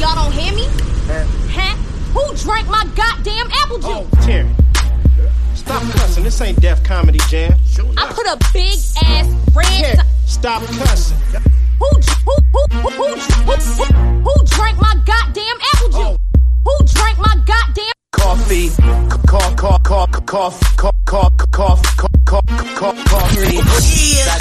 y'all don't hear me? Huh? Who drank my goddamn apple juice? Oh, Terry. Stop cussing. This ain't Def Comedy Jam. I put a big ass red. Terry, stop cussing. Who, who, who, who, who, who, who, who drank my goddamn apple juice? Oh. Who drank my goddamn? Coffee, cough, cough, cough, cough, cough, cough, cough, cough, cough, coffee.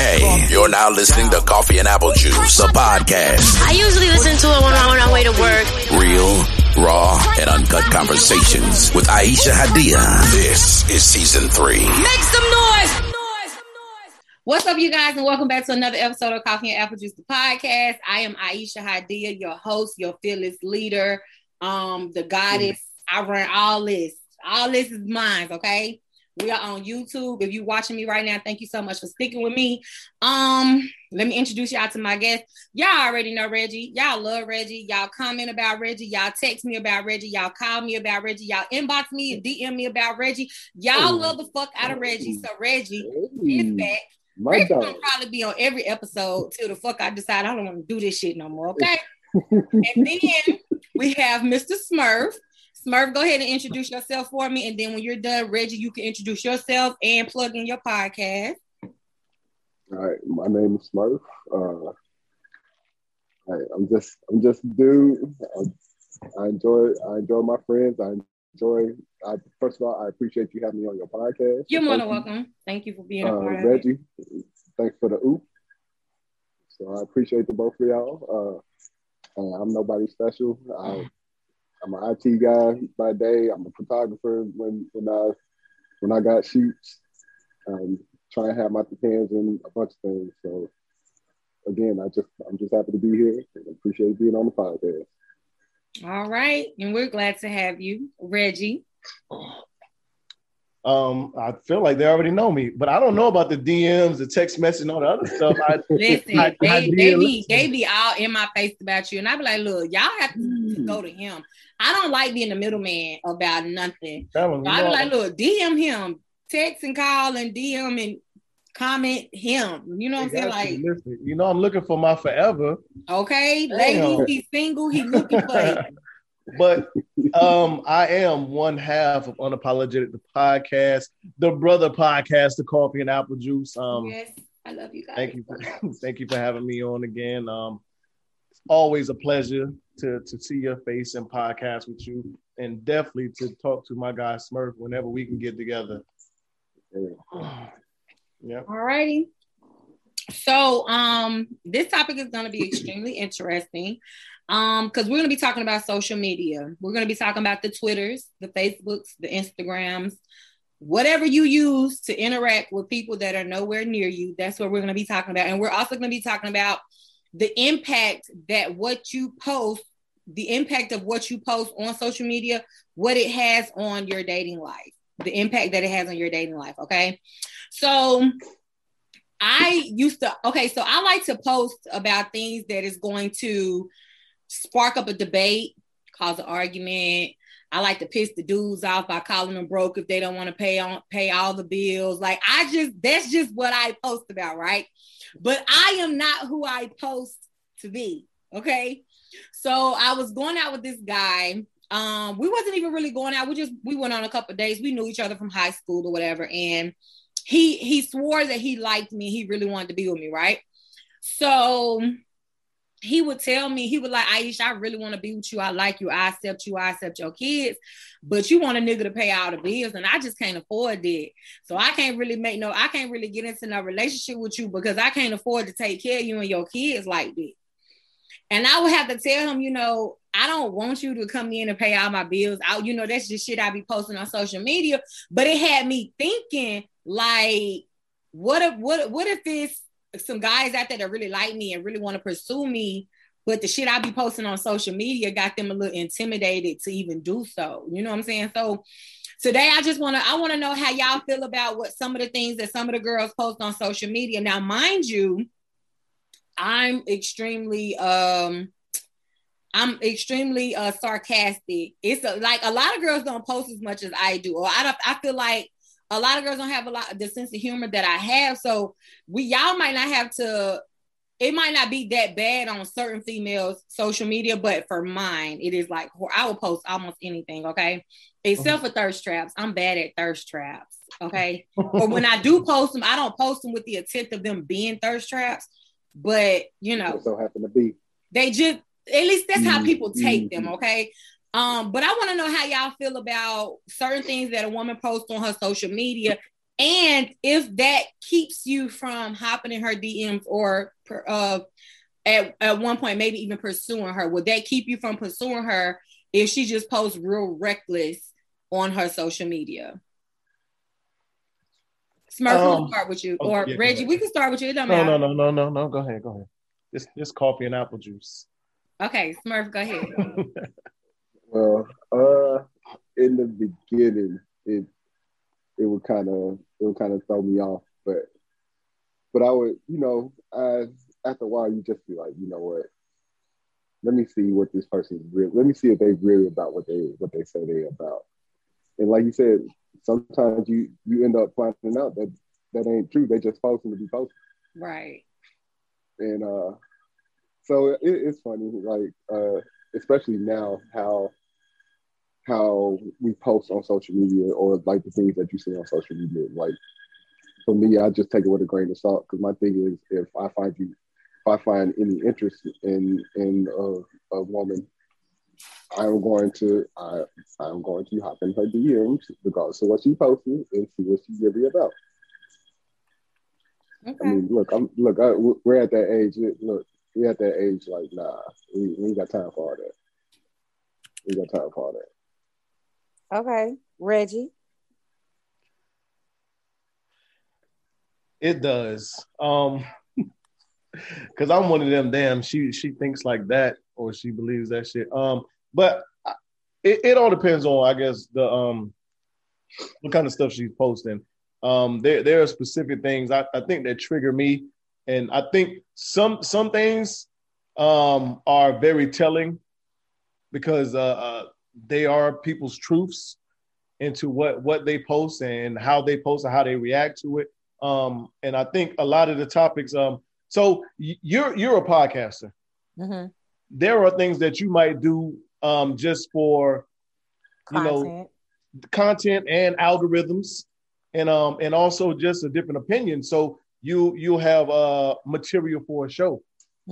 Hey, you're now listening to Coffee and Apple Juice, the podcast. I usually listen to it when I'm on my way to work. Real, raw, and uncut conversations with Aisha Hadia. This is season three. Make some noise! What's up, you guys, and welcome back to another episode of Coffee and Apple Juice, the podcast. I am Aisha Hadia, your host, your fearless leader, um, the goddess. I run all this. All this is mine, okay? We are on YouTube. If you're watching me right now, thank you so much for sticking with me. Um, let me introduce y'all to my guest. Y'all already know Reggie. Y'all love Reggie. Y'all comment about Reggie. Y'all text me about Reggie. Y'all call me about Reggie. Y'all inbox me and DM me about Reggie. Y'all love the fuck out of Reggie. So Reggie is back. Reggie gonna probably be on every episode till the fuck I decide I don't want to do this shit no more. Okay. and then we have Mr. Smurf. Smurf, go ahead and introduce yourself for me. And then when you're done, Reggie, you can introduce yourself and plug in your podcast. All right, my name is Smurf. Uh, I, I'm just, I'm just a dude. I, I enjoy, I enjoy my friends. I enjoy. I, first of all, I appreciate you having me on your podcast. You're more than welcome. Thank you for being a Uh, part of it. Reggie, thanks for the oop. So I appreciate the both of y'all. Uh, uh, I'm nobody special. I, I'm an IT guy by day. I'm a photographer when when I when I got shoots. Um, try and have my hands in a bunch of things. So again, I just I'm just happy to be here and appreciate being on the podcast. All right. And we're glad to have you, Reggie. Um, I feel like they already know me, but I don't know about the DMs, the text message, and all the other stuff. I, Listen, I- they, I they, be, they be all in my face about you. And I be like, look, y'all have to Mm. go to him. I don't like being the middleman about nothing. So I be like, look, DM him, text and call and DM and comment him. You know what I'm saying? Like, Listen, you know, I'm looking for my forever, okay, Damn. ladies, he's single, he looking for. but um, I am one half of Unapologetic, the podcast, the brother podcast, the Coffee and Apple Juice. Um, yes, I love you guys. thank you, for, thank you for having me on again. Um, it's always a pleasure to to see your face and podcast with you, and definitely to talk to my guy Smurf whenever we can get together. Yeah. All righty. So um this topic is going to be extremely interesting um because we're going to be talking about social media. We're going to be talking about the Twitters, the Facebooks, the Instagrams, whatever you use to interact with people that are nowhere near you. That's what we're going to be talking about. And we're also going to be talking about the impact that what you post, the impact of what you post on social media, what it has on your dating life, the impact that it has on your dating life. Okay. So I used to, okay, so I like to post about things that is going to spark up a debate, cause an argument. I like to piss the dudes off by calling them broke if they don't want to pay on pay all the bills. Like I just that's just what I post about, right? But I am not who I post to be. Okay. So I was going out with this guy. Um, we wasn't even really going out. We just we went on a couple days. We knew each other from high school or whatever. And he he swore that he liked me. He really wanted to be with me, right? So he would tell me, he would like, Aisha, I really want to be with you. I like you. I accept you. I accept your kids. But you want a nigga to pay all the bills, and I just can't afford that. So I can't really make no, I can't really get into no relationship with you because I can't afford to take care of you and your kids like that. And I would have to tell him, you know, I don't want you to come in and pay all my bills. I, you know, that's just shit I be posting on social media. But it had me thinking, like, what if what what if it's some guys out there that really like me and really want to pursue me, but the shit I be posting on social media got them a little intimidated to even do so. You know what I'm saying? So today I just want to I want to know how y'all feel about what some of the things that some of the girls post on social media. Now, mind you, I'm extremely um I'm extremely uh sarcastic. It's a, like a lot of girls don't post as much as I do. Or I don't I feel like a lot of girls don't have a lot of the sense of humor that I have. So we y'all might not have to it might not be that bad on certain females' social media, but for mine, it is like I will post almost anything, okay? Except for thirst traps. I'm bad at thirst traps, okay? or when I do post them, I don't post them with the intent of them being thirst traps, but you know, so happen to be. they just at least that's how people take them Mhm. okay um but i want to know how y'all feel about certain things that a woman posts on her social media and if that keeps you from hopping in her dms or uh at, at one point maybe even pursuing her would that keep you from pursuing her if she just posts real reckless on her social media Smurf, we'll Um, start with you, oh, or yeah, Reggie. We can start with you. It don't No, matter. no, no, no, no, no. Go ahead, go ahead. Just just coffee and apple juice. Okay, Smurf, go ahead. Well, uh, in the beginning, it it would kind of it would kind of throw me off, but but I would, you know, as after a while, you just be like, you know what? Let me see what this person's real. Let me see if they really about what they what they say they about. And like you said, sometimes you you end up finding out that that ain't true. They just posting to be posting. right. and uh so it, it's funny like uh especially now how how we post on social media or like the things that you see on social media like for me i just take it with a grain of salt because my thing is if i find you if i find any interest in in a, a woman i'm going to i i'm going to hop in her dms regardless of what she posted and see what she's really about Okay. I mean, look, I'm look. I, we're at that age. Look, we're at that age. Like, nah, we, we ain't got time for all that. We got time for all that. Okay, Reggie. It does. Um because I'm one of them damn she she thinks like that or she believes that shit. Um but it, it all depends on I guess the um what kind of stuff she's posting. Um there there are specific things I, I think that trigger me and I think some some things um are very telling because uh, uh they are people's truths into what what they post and how they post and how they react to it. Um, and I think a lot of the topics. Um, so you're you're a podcaster. Mm-hmm. There are things that you might do um, just for you know Content. content and algorithms, and um and also just a different opinion. So you you have uh material for a show.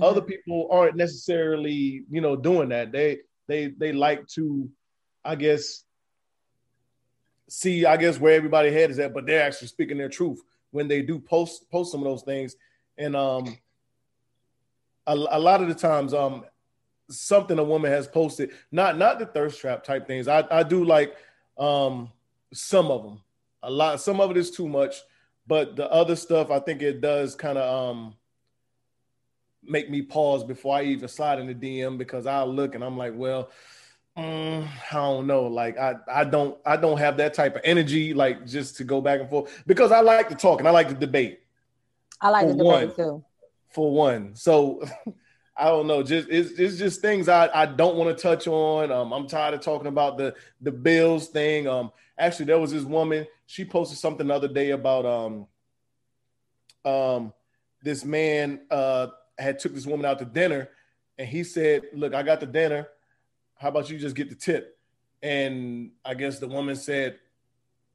Other people aren't necessarily you know doing that. They they they like to, I guess, see I guess where everybody head is at, but they're actually speaking their truth when they do post post some of those things. And um, a, a lot of the times um something a woman has posted, not not the thirst trap type things. I I do like um some of them. A lot some of it is too much, but the other stuff I think it does kind of um make me pause before I even slide in the DM because I'll look and I'm like, well, mm, I don't know. Like I, I don't, I don't have that type of energy, like just to go back and forth because I like to talk and I like to debate I like the debate one. too. for one. So I don't know. Just it's, it's just things I, I don't want to touch on. Um, I'm tired of talking about the the bills thing. Um, actually, there was this woman. She posted something the other day about um um this man uh had took this woman out to dinner, and he said, "Look, I got the dinner. How about you just get the tip?" And I guess the woman said,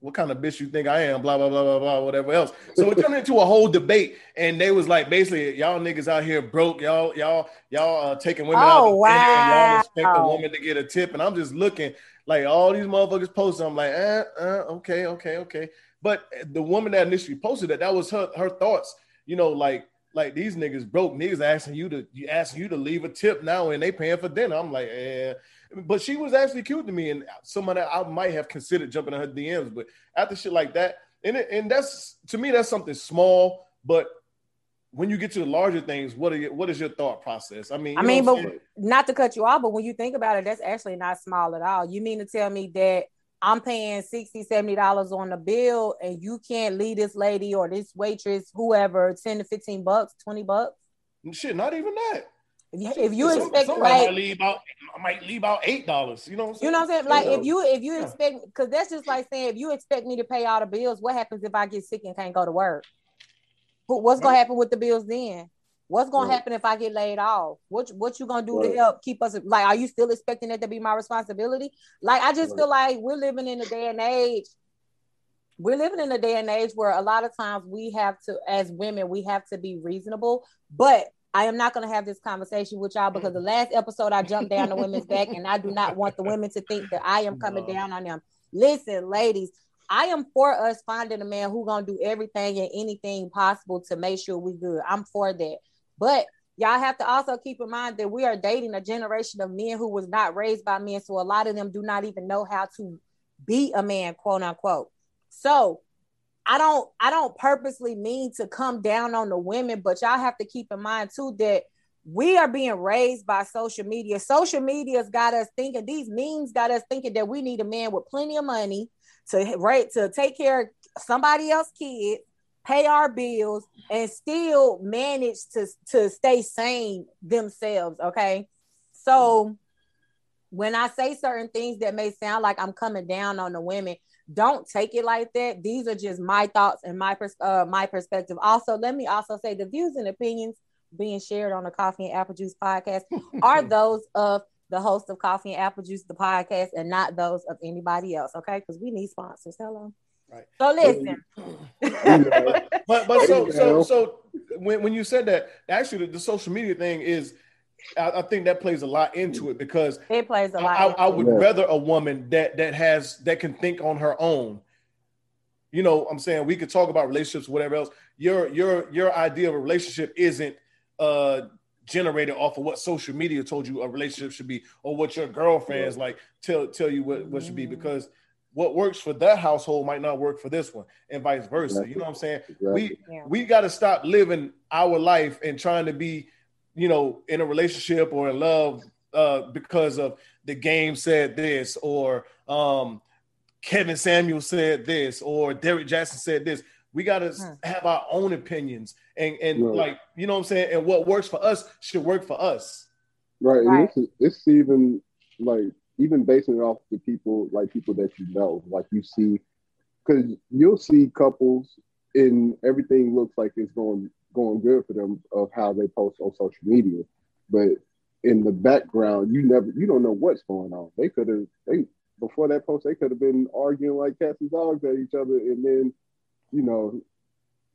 what kind of bitch you think I am, blah, blah, blah, blah, blah, whatever else. So it turned into a whole debate. And they was like, basically, y'all niggas out here broke. Y'all, y'all, y'all uh, taking women out Oh, dinner and y'all expect a wow. woman to get a tip. And I'm just looking like all these motherfuckers posting. I'm like, eh, uh, okay, okay, okay. But the woman that initially posted that, that was her, her thoughts, you know, like, like these niggas broke niggas asking you to you asking you to leave a tip now and they paying for dinner. I'm like, eh. But she was actually cute to me, and someone that I might have considered jumping on her DMs. But after shit like that, and it, and that's to me that's something small. But when you get to the larger things, what are your, what is your thought process? I mean, I mean, but not to cut you off, but when you think about it, that's actually not small at all. You mean to tell me that I'm paying 60 dollars on the bill and you can't leave this lady or this waitress, whoever, 10 to 15 bucks, 20 bucks? shit, not even that. If you, if you expect somebody like might leave out, might leave out eight dollars. You know what I'm saying? You know what I'm saying? Like if you if you expect because that's just like saying if you expect me to pay all the bills, what happens if I get sick and can't go to work? What's gonna happen with the bills then? What's gonna Right. happen if I get laid off? What what you gonna do Right. to help keep us like are you still expecting that to be my responsibility? Like I just Right. feel like we're living in a day and age. We're living in a day and age where a lot of times we have to, as women, we have to be reasonable. But I am not going to have this conversation with y'all because the last episode I jumped down the women's back, and I do not want the women to think that I am coming No. down on them. Listen, ladies, I am for us finding a man who gonna do everything and anything possible to make sure we good. I'm for that. But y'all have to also keep in mind that we are dating a generation of men who was not raised by men. So a lot of them do not even know how to be a man, quote unquote. So I don't I don't purposely mean to come down on the women, but y'all have to keep in mind too that we are being raised by social media. Social media's got us thinking these memes got us thinking that we need a man with plenty of money to rate to take care of somebody else's kids, pay our bills, and still manage to to stay sane themselves. Okay, so when I say certain things that may sound like I'm coming down on the women, don't take it like that. These are just my thoughts and my pers- uh, my perspective. Also, let me also say the views and opinions being shared on the Coffee and Apple Juice podcast are those of the host of Coffee and Apple Juice, the podcast, and not those of anybody else. Okay, because we need sponsors. Hello. Right. So listen. but but, but so so so when, when you said that, actually the, the social media thing is, I, I think that plays a lot into it because It plays a lot. I, into I would Yeah. rather a woman that that has that can think on her own. You know, I'm saying we could talk about relationships, whatever else. Your your your idea of a relationship isn't uh generated off of what social media told you a relationship should be, or what your girlfriends like tell tell you what, what should be, Mm-hmm. because what works for that household might not work for this one, and vice versa. You know what I'm saying? We Yeah. we got to stop living our life and trying to be, you know, in a relationship or in love uh, because of the game said this or um, Kevin Samuels said this or Derrick Jaxn said this. We got to Hmm. have our own opinions and and Right. like you know what I'm saying. And what works for us should work for us. Right. And Right. it's, it's even like even basing it off the people like people that you know, like you see, because you'll see couples and everything looks like it's going going good for them of how they post on social media, but in the background, you never you don't know what's going on. They could have they before that post they could have been arguing like cats and dogs at each other, and then you know,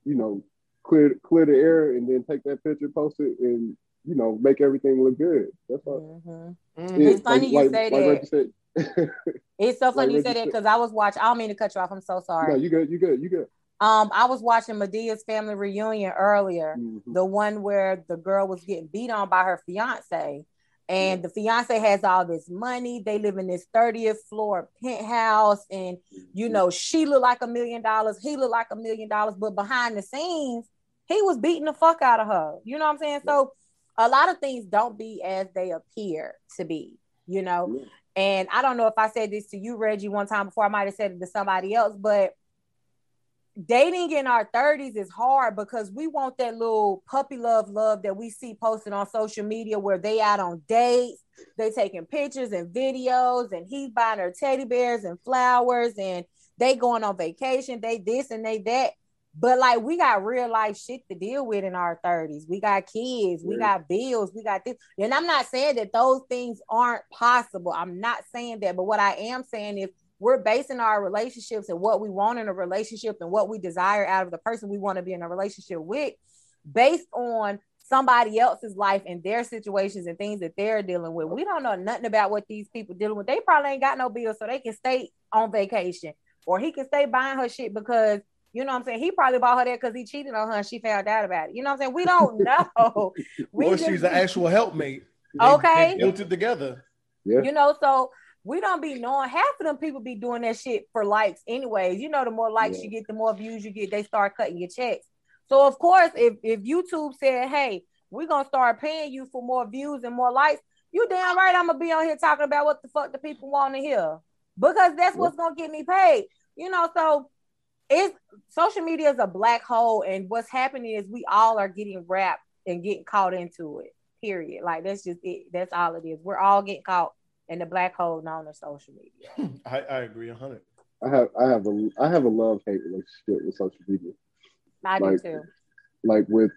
you know, clear clear the air and then take that picture, post it, and you know, make everything look good. That's all. Mhm. Mhm. Yeah, It's funny you say that. Reggie said. It's so funny you Like say that because I was watching. I don't mean to cut you off. I'm so sorry. no, you good, you good, you good. Um, I was watching Madea's family reunion earlier, Mhm. the one where the girl was getting beat on by her fiance, and the fiance has all this money. They live in this 30th floor penthouse, and you know she looked like a million dollars. He looked like a million dollars, but behind the scenes, he was beating the fuck out of her. You know what I'm saying? So a lot of things don't be as they appear to be. You know, Yeah. and I don't know if I said this to you, Reggie, one time before. I might have said it to somebody else, but dating in our 30s is hard because we want that little puppy love love that we see posted on social media where they out on dates, they taking pictures and videos, and he's buying her teddy bears and flowers, and they going on vacation, they this and they that. But like we got real life shit to deal with in our 30s. We got kids, we got bills, we got this. And I'm not saying that those things aren't possible. I'm not saying that, but what I am saying is we're basing our relationships and what we want in a relationship and what we desire out of the person we want to be in a relationship with based on somebody else's life and their situations and things that they're dealing with. We don't know nothing about what these people dealing with. They probably ain't got no bills, so they can stay on vacation or he can stay buying her shit because you know what I'm saying? He probably bought her that because he cheated on her and she found out about it. You know what I'm saying? We don't know. we or just- she's an actual helpmate. They- Okay. they built it together. Yeah. you know, so we don't be knowing half of them people be doing that shit for likes anyways. You know, the more likes Yeah. you get, the more views you get, they start cutting your checks. So of course, if if YouTube said, Hey, we're gonna start paying you for more views and more likes, you damn right I'm gonna be on here talking about what the fuck the people want to hear. Because that's what's gonna get me paid. You know, so it's social media is a black hole, and what's happening is we all are getting wrapped and getting caught into it. Period. Like that's just it. That's all it is. We're all getting caught in the black hole known as social media. I, I agree a hundred. I have I have a I have a love hate relationship with social media. I Like- do too. Like with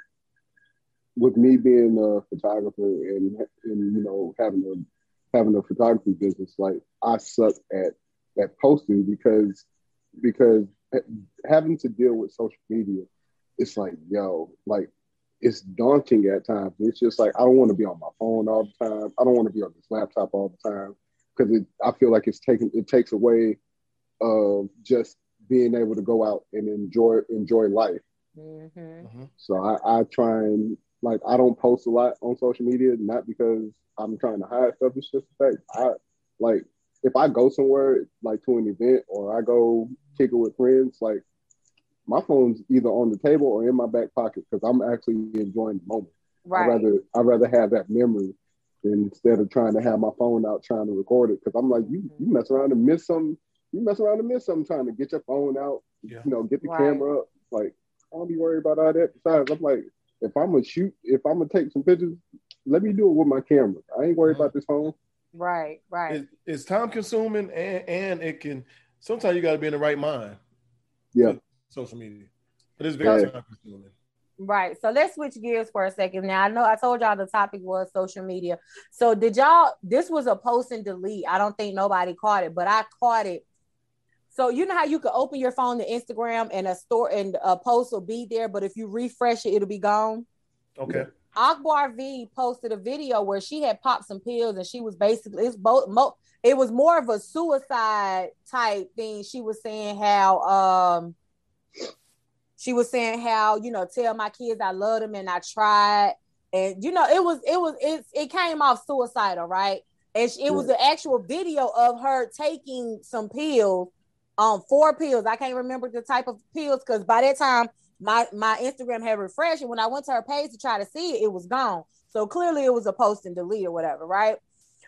with me being a photographer and and you know having a having a photography business, like I suck at at posting because because having to deal with social media, it's like yo, like it's daunting at times. It's just like I don't want to be on my phone all the time. I don't want to be on this laptop all the time because I feel like it's taking it takes away of just being able to go out and enjoy enjoy life. Mm-hmm. So I, I try and like I don't post a lot on social media, not because I'm trying to hide stuff. It's just the fact I like if I go somewhere like to an event or I go kick it with friends, like my phone's either on the table or in my back pocket because I'm actually enjoying the moment. Right. I'd rather I'd rather have that memory instead of trying to have my phone out trying to record it. Because I'm like, you you mess around and miss some you mess around and miss something trying to get your phone out, Yeah. you know, get the Right. camera up. Like, I don't be worried about all that. Besides, I'm like, if I'm gonna shoot, if I'm gonna take some pictures, let me do it with my camera. I ain't worried Mhm. about this phone. Right, right. It, it's time consuming and, and it can sometimes you got to be in the right mind. Yeah. Social media, but it's very Yeah. time consuming. Right. So let's switch gears for a second. Now I know I told y'all the topic was social media. So did y'all this was a post and delete. I don't think nobody caught it, but I caught it. So you know how you could open your phone to Instagram and a store and a post will be there, but if you refresh it, it'll be gone. Okay. Akbar V posted a video where she had popped some pills and she was basically it's both mo- it was more of a suicide type thing. She was saying how um she was saying how you know tell my kids I love them and I tried. And you know it was it was it, it came off suicidal right? And she- it was an actual video of her taking some pills um four pills. I can't remember the type of pills because by that time my my Instagram had refreshed and when I went to her page to try to see it it was gone so clearly it was a post and delete or whatever right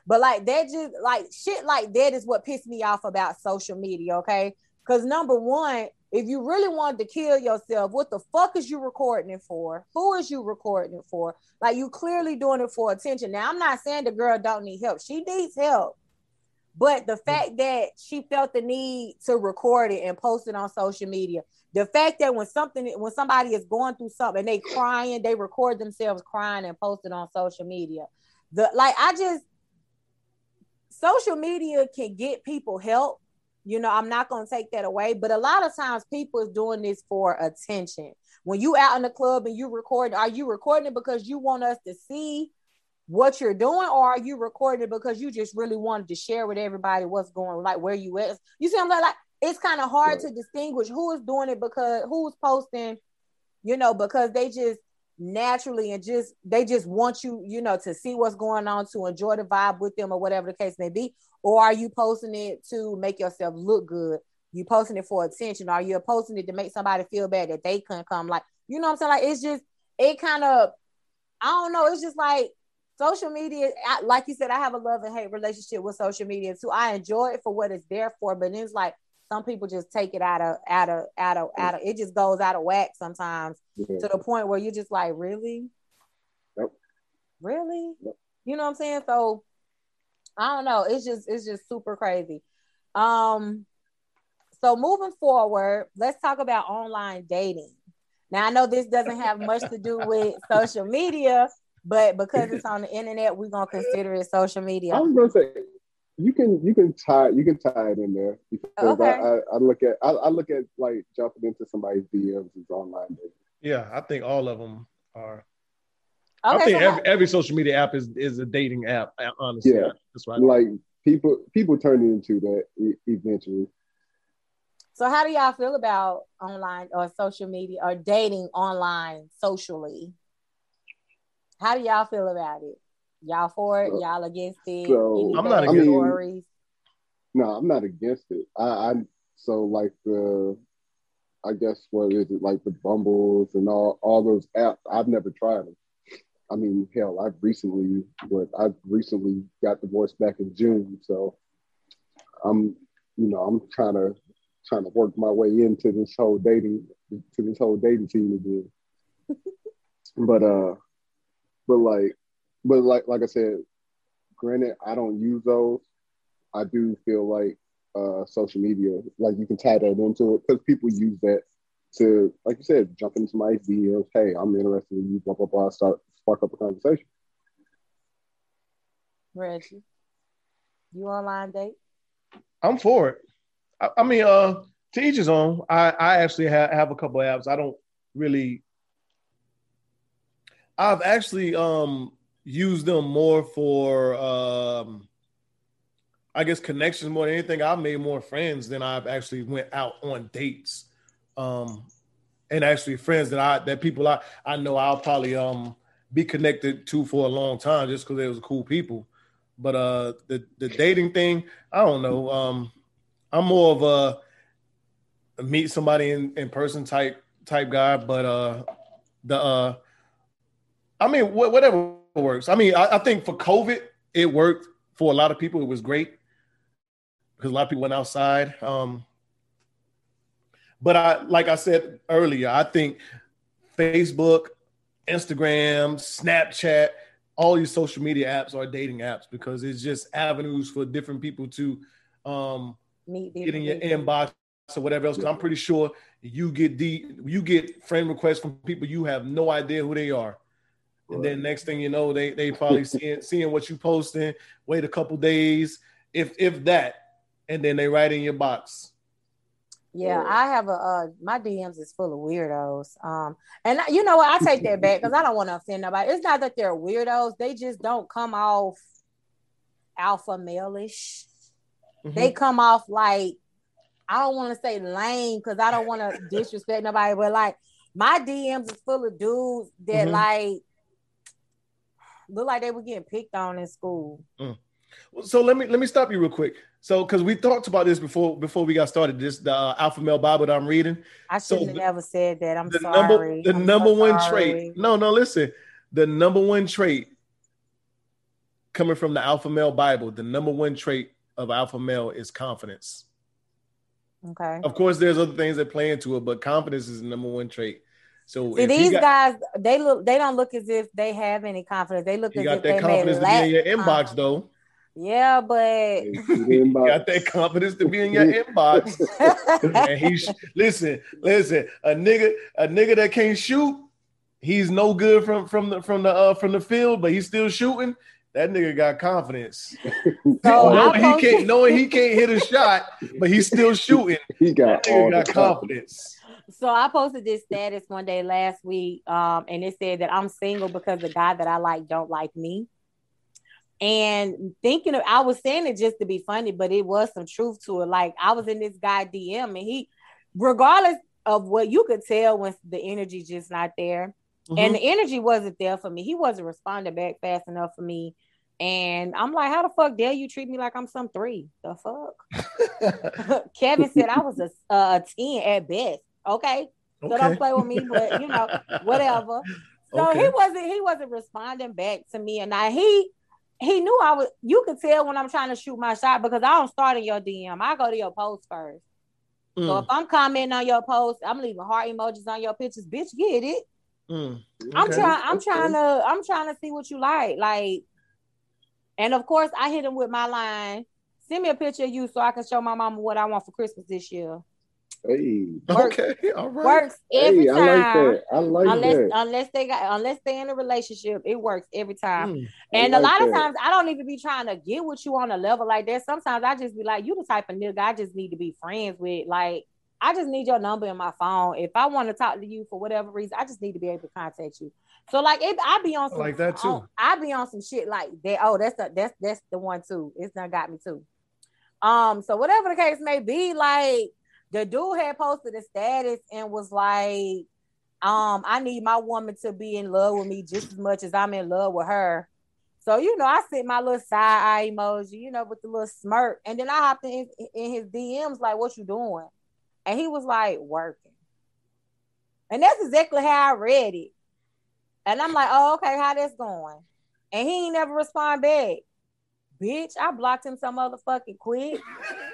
but like that just like shit like that is what pissed me off about social media okay because number one, if you really wanted to kill yourself, what the fuck is you recording it for? Who is you recording it for? Like you clearly doing it for attention. Now I'm not saying the girl don't need help. She needs help. But the mm. fact that she felt the need to record it and post it on social media, the fact that when something when somebody is going through something and they crying, they record themselves crying and post it on social media. The like I just social media can get people help. You know i'm not going to take that away but a lot of times people is doing this for attention. When you out in the club and you record are you recording it because you want us to see what you're doing or are you recording it because you just really wanted to share with everybody what's going like where you at? You see i'm like, like it's kind of hard to distinguish who is doing it because who's posting you know because they just naturally and just they just want you you know to see what's going on to enjoy the vibe with them or whatever the case may be. Or are you posting it to make yourself look good? You posting it for attention. Are you posting it to make somebody feel bad that they couldn't come? Like you know what i'm saying? Like it's just it kind of i don't know. It's just like social media I- like you said i have a love and hate relationship with social media too. I enjoy it for what it's there for but it's like some people just take it out of out of out of out of it just goes out of whack sometimes Yeah. to the point where you're just like really? Yep. really? Yep. you know what i'm saying? So i don't know. It's just it's just super crazy. Um so moving forward let's talk about online dating. Now i know this doesn't have much to do with social media but because it's on the internet we're gonna consider it social media I was gonna say you can you can tie you can tie it in there because Okay. I, I, I look at I, I look at like jumping into somebody's DMs is online dating. Yeah, I think all of them are. okay I think so every, every social media app is is a dating app. Honestly, Yeah. that's right. Like people people turn into that eventually. So how do y'all feel about online or social media or dating online socially? How do y'all feel about it? Y'all for it? Y'all against it? So, Any I'm not bad against it. No, I'm not against it. I, I so like the I guess what is it like the Bumbles and all all those apps. I've never tried them. I mean, hell, I've recently, but I recently got divorced back in June, so I'm, you know, I'm trying to trying to work my way into this whole dating to this whole dating scene again. but uh, but like, but like like I said, granted, I don't use those. I do feel like uh, social media, like you can tie that into it because people use that to, like you said, jump into my DMs. Hey, I'm interested in you. Blah blah blah. Start spark up a conversation. Reggie, you online date? I'm for it. I, I mean, uh, to each his own. I, I actually have, have a couple of apps. I don't really. I've actually um used them more for um I guess connections more than anything. I've made more friends than I've actually went out on dates. Um and actually friends that I that people I I know I'll probably um be connected to for a long time just because they was cool people. But uh the the dating thing, I don't know. Um I'm more of a meet somebody in, in person type type guy, but uh the uh I mean wh- whatever works. I mean, I, I think for COVID, it worked for a lot of people. It was great because a lot of people went outside. Um, but I, like I said earlier, I think Facebook, Instagram, Snapchat, all these social media apps are dating apps because it's just avenues for different people to um, Meet get in your inbox or whatever else. Because I'm pretty sure you get the you get friend requests from people you have no idea who they are. And then next thing you know, they they probably seeing seeing what you posting, wait a couple days, if if that, and then they write in your box. Yeah, I have a uh my DMs is full of weirdos. Um and I- you know what, I take that back because I don't want to offend nobody. It's not that they're weirdos, they just don't come off alpha male-ish. They come off like I don't want to say lame because I don't want to disrespect nobody, but like my DMs is full of dudes that Mhm. like look like they were getting picked on in school. So let me let me stop you real quick. So because we talked about this before before we got started, this the uh, Alpha Male Bible that I'm reading. I shouldn't the- have ever said that. I'm the sorry. number the I'm number so one sorry. trait. No, no, listen. The number one trait coming from the Alpha Male Bible, the number one trait of alpha male is confidence. Okay. Of course, there's other things that play into it, but confidence is the number one trait. So See these got, guys, they look they don't look as if they have any confidence. They look you as got if they that may confidence to be in your inbox, confidence. though. Yeah, but You got that confidence to be in your inbox. and he sh- listen, listen. A nigga, a nigga that can't shoot, he's no good from from the from the uh, from the field, but he's still shooting. That nigga got confidence. So knowing he can't, knowing he can't hit a shot, but he's still shooting. He got That all nigga got the confidence. So I posted this status one day last week, um, and it said that I'm single because the guy that I like don't like me. And thinking of, I was saying it just to be funny, but it was some truth to it. Like I was in this guy DM, and he, regardless of what you could tell when the energy just not there, Mm-hmm. and the energy wasn't there for me. He wasn't responding back fast enough for me. And I'm like, how the fuck dare you treat me like I'm some three? The fuck? Kevin said I was a, a 10 at best. Okay. So Okay. don't play with me, but you know, whatever. So Okay. he wasn't he wasn't responding back to me. And I he he knew I was you could tell when I'm trying to shoot my shot because I don't start in your DM. I go to your post first. So Mm, if I'm commenting on your post, I'm leaving heart emojis on your pictures. Bitch, get it. mm. I'm trying. I'm Okay. trying to. I'm trying to see what you like. Like, and of course, I hit him with my line. Send me a picture of you so I can show my mama what I want for Christmas this year. Hey, Works- Okay. All right. Works every hey, I like that. I like unless that. unless they got unless they in a relationship, it works every time. Mm. I And a like lot of times, I don't even be trying to get with you on a level like that. Sometimes I just be like, you the type of nigga I just need to be friends with. Like, I just need your number in my phone. If I want to talk to you for whatever reason, I just need to be able to contact you. So like, if I be on some like that too. on- I be on some shit like that. Oh, that's the that's that's the one too. It's done got me too. Um, so whatever the case may be, like the dude had posted a status and was like, um, I need my woman to be in love with me just as much as I'm in love with her. So you know, I sent my little side eye emoji, you know, with the little smirk, and then I hopped in in his DMs like, "What you doing?" And he was like, "Working." And that's exactly how I read it. And I'm like, "Oh, okay, how that's going?" And he ain't never respond back. Bitch, I blocked him some motherfucking quick.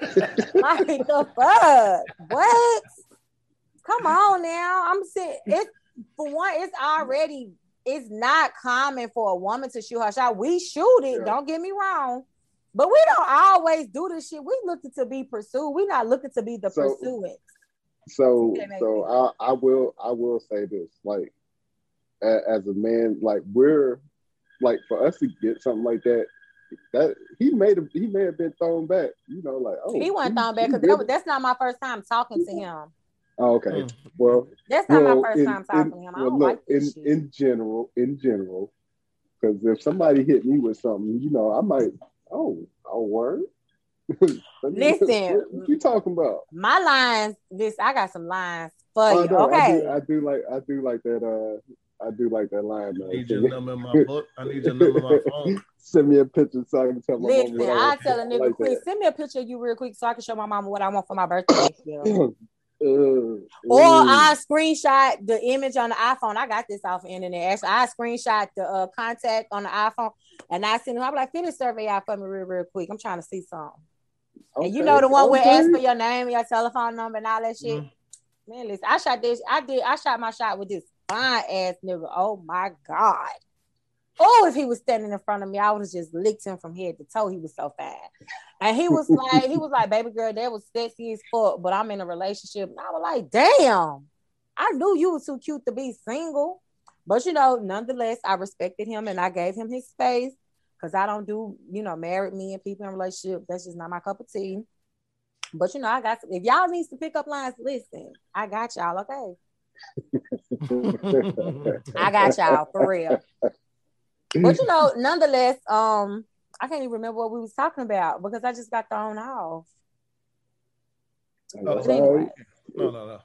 like the fuck? What? Come on now. I'm saying it's for one, it's already it's not common for a woman to shoot her shot. We shoot it, Yeah. don't get me wrong. But we don't always do this shit. We looking to be pursued. We not looking to be the So- pursuant. So so I, I will I will say this like as a man, like we're like for us to get something like that, that he made have he may have been thrown back. You know, like oh He wasn't thrown back because really- that's not my first time talking to him. Oh, okay. Mm. Well, That's not well, my first in- time talking in- to him. I well, don't look, like in shit. in general, in general, because if somebody hit me with something, you know, I might. Oh, oh, word. Listen. what you talking about? my lines, this I got some lines for Oh, you. no, I okay. do, I do like I do like that. Uh, I do like that line. I need Man. your number in my book. I need your number in my phone. Send me a picture so I can tell my Listen, mom what I want. tell a I nigga like quick, that. send me a picture of you real quick so I can show my mama what I want for my birthday. Uh, Or ooh. I screenshot the image on the iPhone. I got this off the internet. Actually, I screenshot the uh, contact on the iPhone and I send him. I'm like, fill this survey out for me real, real quick. I'm trying to see something. And you know the one where it okay. asks for your name, your telephone number, and all that shit. Mhm. Man, listen, I shot this. I did. I shot my shot with this fine ass nigga. Oh my god. Oh, if he was standing in front of me, I would have just licked him from head to toe. He was so fat. And he was like, he was like, baby girl, that was sexy as fuck, but I'm in a relationship. And I was like, damn, I knew you were too cute to be single. But you know, nonetheless, I respected him and I gave him his space because I don't do, you know, married men, people in relationship. That's just not my cup of tea. But you know, I got some, if y'all need to pick up lines, listen, I got y'all, okay? I got y'all for real. But you know, nonetheless, um, I can't even remember what we was talking about because I just got thrown off. Oh, That's But all anyway. No, no, no.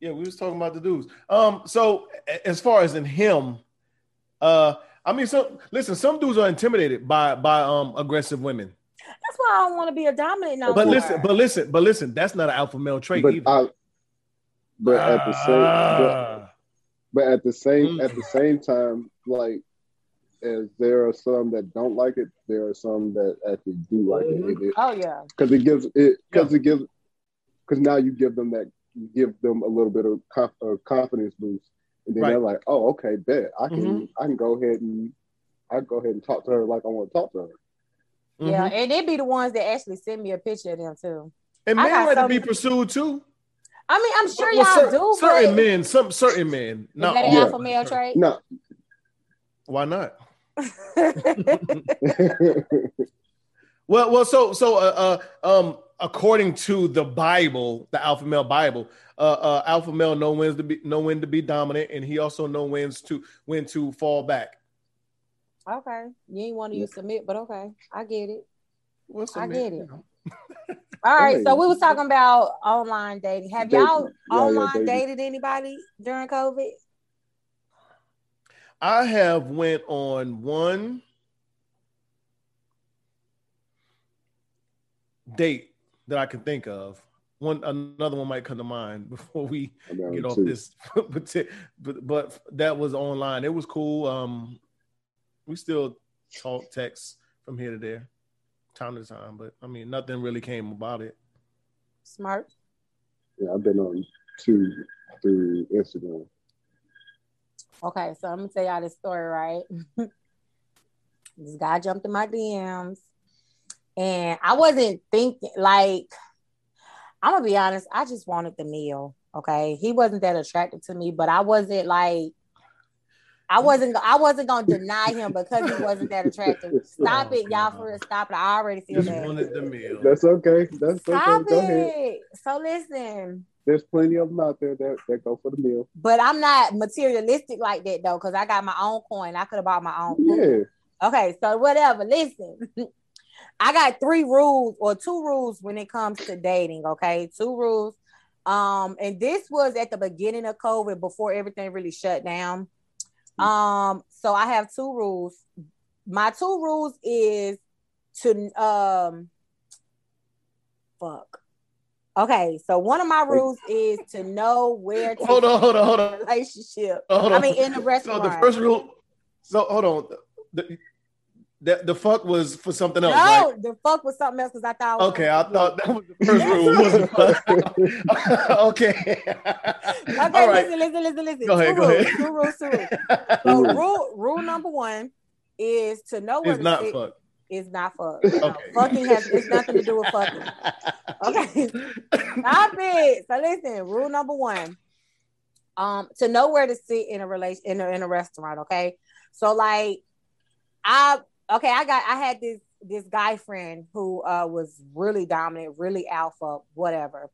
Yeah, we was talking about the dudes. Um, so as far as in him, uh, I mean, some listen, some dudes are intimidated by by um aggressive women. that's why I don't want to be a dominant no But more. listen, but listen, but listen, that's not an alpha male trait But either. I, but at the same, but, Ah. but at the same, Mm. at the same time, like, as there are some that don't like it, there are some that actually do like Mm-hmm. it. oh yeah, because it gives it because it gives because now you give them that you give them a little bit of conf, uh, confidence boost, and then Right. they're like, oh, okay, bet I can Mhm. I can go ahead and I can go ahead and talk to her like I want to talk to her. yeah, Mhm. and they'd be the ones that actually send me a picture of them too. And I men got like to some- be pursued too. I mean, I'm sure Well, y'all cer- do, certain but men, some certain men, is not that an all. alpha male trait? No, Why not? Well, well, so so uh, uh um according to the Bible, the alpha male Bible, uh, uh alpha male know wins to be know when to be dominant, and he also know when's to when to fall back. okay, you ain't want to use submit, but okay, I get it. What's I a man, get it. you know? All right, so we was talking about online dating. Have Dating. y'all Yeah, yeah, online dating. dated anybody during COVID? I have went on one date that I can think of. One another one might come to mind before we I mean, get off too. this but, but but that was online it was cool um we still talk text from here to there time to time but i mean nothing really came about it Smart. Yeah, I've been on two through Instagram. Okay, so I'm gonna tell y'all this story, right? this guy jumped in my DMs, and I wasn't thinking like I'm gonna be honest. I just wanted the meal. Okay, he wasn't that attractive to me, but I wasn't like I wasn't I wasn't gonna deny him because he wasn't that attractive. Stop Oh, it, y'all. God. For real, stop it. I already feel just bad. wanted the meal That's okay. That's Stop okay. Go it. So listen. There's plenty of them out there that, that go for the meal. But I'm not materialistic like that though, because I got my own coin. I could have bought my own food. Yeah. Okay, so whatever. Listen, I got three rules or two rules when it comes to dating. Okay, two rules. Um, and this was at the beginning of COVID before everything really shut down. Um, so I have two rules. My two rules is to um fuck. Okay, so one of my rules is to know where to hold on hold on hold on relationship. Hold on. I mean in the so restaurant. the first rule so hold on the, the, the fuck was for something else no, right the fuck was something else because I thought. was okay i something thought that was the first rule wasn't fuck. okay Okay, all right listen, listen, listen, listen. Go ahead, two go rules, ahead. two rules, two rules. So rule rule number one is to know where it's to not sit. fuck It's not fuck. No, Fucking has it's nothing to do with fucking. Okay. Stop it. So listen, rule number one. um to know where to sit in a relation in a, in a restaurant okay so like i okay i got i had this this guy friend who uh was really dominant really alpha whatever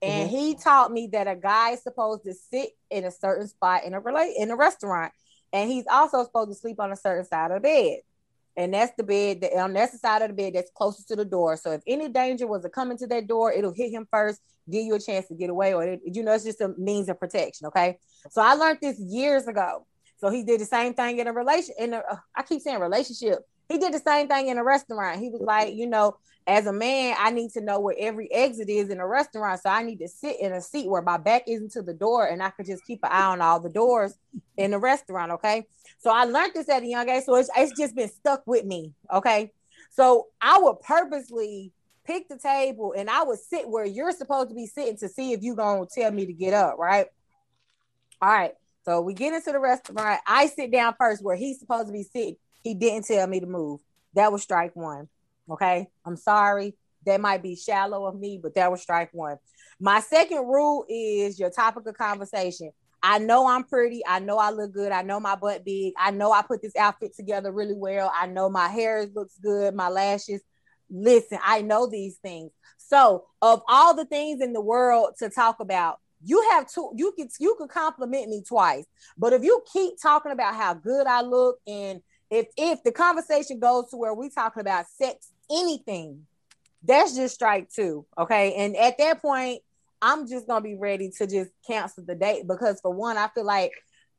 and Mhm. he taught me that a guy is supposed to sit in a certain spot in a relate in a restaurant and he's also supposed to sleep on a certain side of the bed and that's the bed that um, that's the side of the bed that's closest to the door. So if any danger was coming to come into that door, it'll hit him first, give you a chance to get away, or it, you know, it's just a means of protection. Okay, so I learned this years ago. So he did the same thing in a relation. In a, uh, I keep saying relationship. He did the same thing in a restaurant. He was like, you know, as a man, I need to know where every exit is in a restaurant. So I need to sit in a seat where my back isn't to the door, and I could just keep an eye on all the doors in the restaurant. Okay. So I learned this at a young age. So it's, it's just been stuck with me. Okay. So I would purposely pick the table and I would sit where you're supposed to be sitting to see if you're going to tell me to get up. Right. All right. So we get into the restaurant. I sit down first where he's supposed to be sitting. He didn't tell me to move. That was strike one. Okay. I'm sorry. That might be shallow of me, but that was strike one. My second rule is your topic of conversation. I know I'm pretty. I know I look good. I know my butt big. I know I put this outfit together really well. I know my hair looks good, my lashes. Listen, I know these things. So, of all the things in the world to talk about, you have two. You could you could compliment me twice, but if you keep talking about how good I look, and if if the conversation goes to where we talking about sex, anything, that's just strike two. Okay, and at that point, I'm just gonna be ready to just cancel the date because for one, I feel like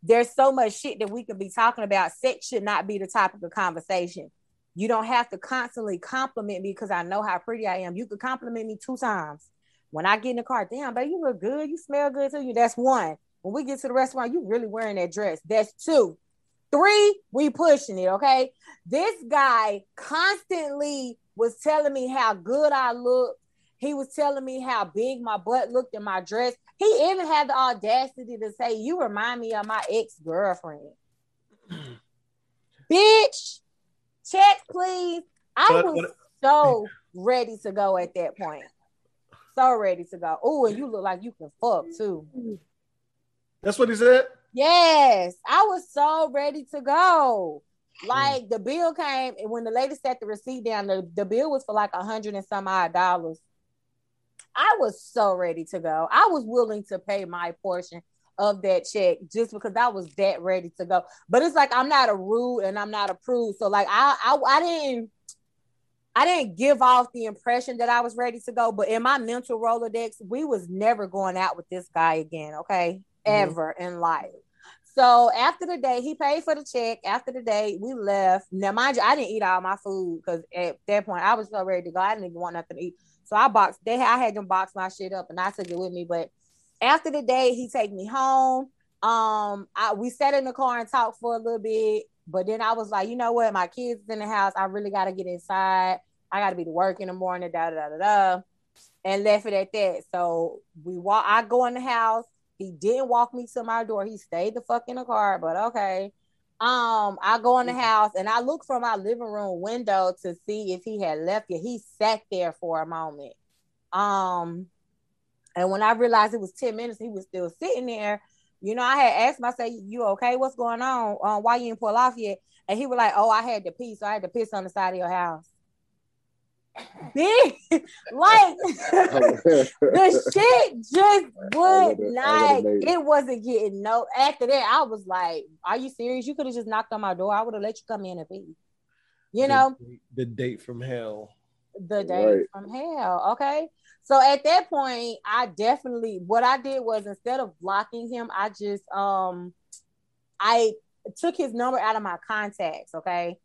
there's so much shit that we could be talking about. Sex should not be the topic of conversation. You don't have to constantly compliment me because I know how pretty I am. You could compliment me two times. When I get in the car, damn, baby, you look good. You smell good too. You that's one. When we get to the restaurant, you really wearing that dress. That's two. Three, we pushing it. Okay. This guy constantly was telling me how good I look. He was telling me how big my butt looked in my dress. He even had the audacity to say, You remind me of my ex girlfriend. Bitch, check, please. I But- was but- so ready to go at that point. So ready to go. Oh, and you look like you can fuck too. That's what he said. Yes, I was so ready to go. Mm. Like the bill came, and when the lady set the receipt down, the, the bill was for like a hundred and some odd dollars. I was so ready to go. I was willing to pay my portion of that check just because I was that ready to go. But it's like I'm not a rude and I'm not a prude. So like I I, I didn't I didn't give off the impression that I was ready to go, but in my mental Rolodex, we was never going out with this guy again, okay? Mm-hmm. Ever in life. So after the day, he paid for the check. After the day, we left. Now, mind you, I didn't eat all my food because at that point I was so ready to go. I didn't even want nothing to eat. So I boxed. They I had them box my shit up and I took it with me. But after the day, he take me home. Um, I we sat in the car and talked for a little bit. But then I was like, you know what? My kids in the house. I really got to get inside. I got to be to work in the morning. Da da da da da. And left it at that. So we walk. I go in the house. He didn't walk me to my door. He stayed the fuck in the car. But okay. Um, I go in the house and I look from my living room window to see if he had left yet. He sat there for a moment. Um, and when I realized it was 10 minutes, he was still sitting there. You know, I had asked him, I said, You okay? What's going on? Um, why you didn't pull off yet? And he was like, Oh, I had to pee, so I had to piss on the side of your house. Big like the shit just would would've- like it wasn't getting no after that. I was like, Are you serious? You could have just knocked on my door. I would have let you come in and pee. You know, the, the date from hell. the date Right. from hell. Okay. So at that point, I definitely what I did was instead of blocking him, I just um I took his number out of my contacts, okay?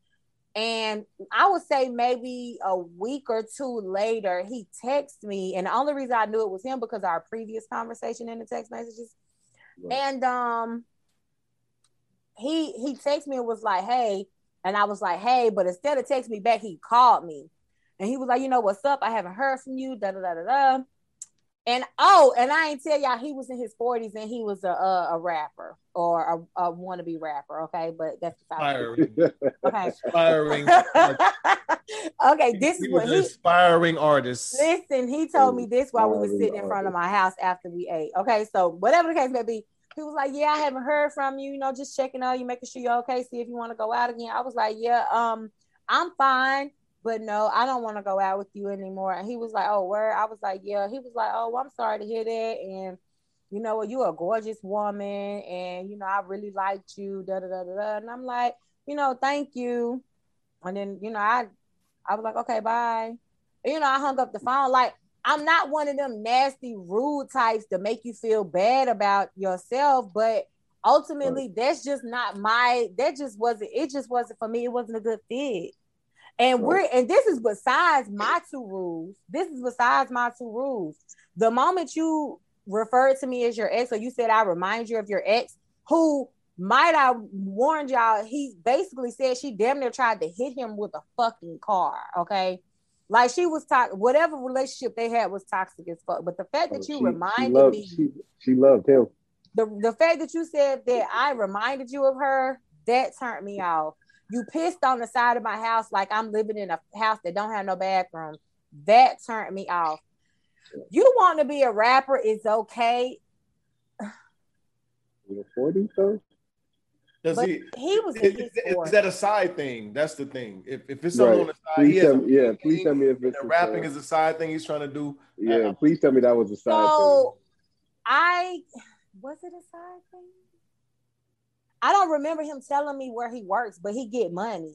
And I would say maybe a week or two later, he texted me, and the only reason I knew it was him because our previous conversation in the text messages. Right. And um he he texted me and was like, hey, and I was like, hey, but instead of texting me back, he called me. And he was like, you know, what's up? I haven't heard from you. Da da da da da. And oh, and I ain't tell y'all he was in his 40s and he was a a, a rapper or a, a wannabe rapper. Okay, but that's Aspiring, okay. aspiring. okay, this he is was what an he aspiring artist. listen. He told me this while we were Aspiring sitting in front of my house after we ate. Okay, so whatever the case may be, he was like, Yeah, I haven't heard from you, you know, just checking on you, making sure you're okay, see if you want to go out again. I was like, Yeah, um, I'm fine, but no, I don't want to go out with you anymore. And he was like, Oh, where? I was like, Yeah. He was like, Oh, well, I'm sorry to hear that. And you know what, you're a gorgeous woman, and you know, I really liked you, da da da da. And I'm like, you know, thank you. And then, you know, I I was like, okay, bye. And, you know, I hung up the phone. Like, I'm not one of them nasty, rude types to make you feel bad about yourself, but ultimately that's just not my that just wasn't it just wasn't for me. It wasn't a good fit. And we're and this is besides my two rules. This is besides my two rules. The moment you referred to me as your ex, or you said I remind you of your ex, who might I warned y'all, he basically said she damn near tried to hit him with a fucking car. Okay. Like she was toxic, whatever relationship they had was toxic as fuck. But the fact that Oh, you she- reminded she loved, me, She, she loved him. the, the fact that you said that I reminded you of her, that turned me off. You pissed on the side of my house like I'm living in a house that don't have no bathroom. That turned me off. You want to be a rapper, it's okay. In the 40s, though? Does But he? he was Is, is- is that a side thing? That's the thing. If, if it's something Right. on the side, Please he tell a me, yeah, please tell me if it's the a- rapping is a side thing he's trying to do. Yeah, uh, please tell me that was a side thing. So I was it a side thing? I don't remember him telling me where he works, but he get money.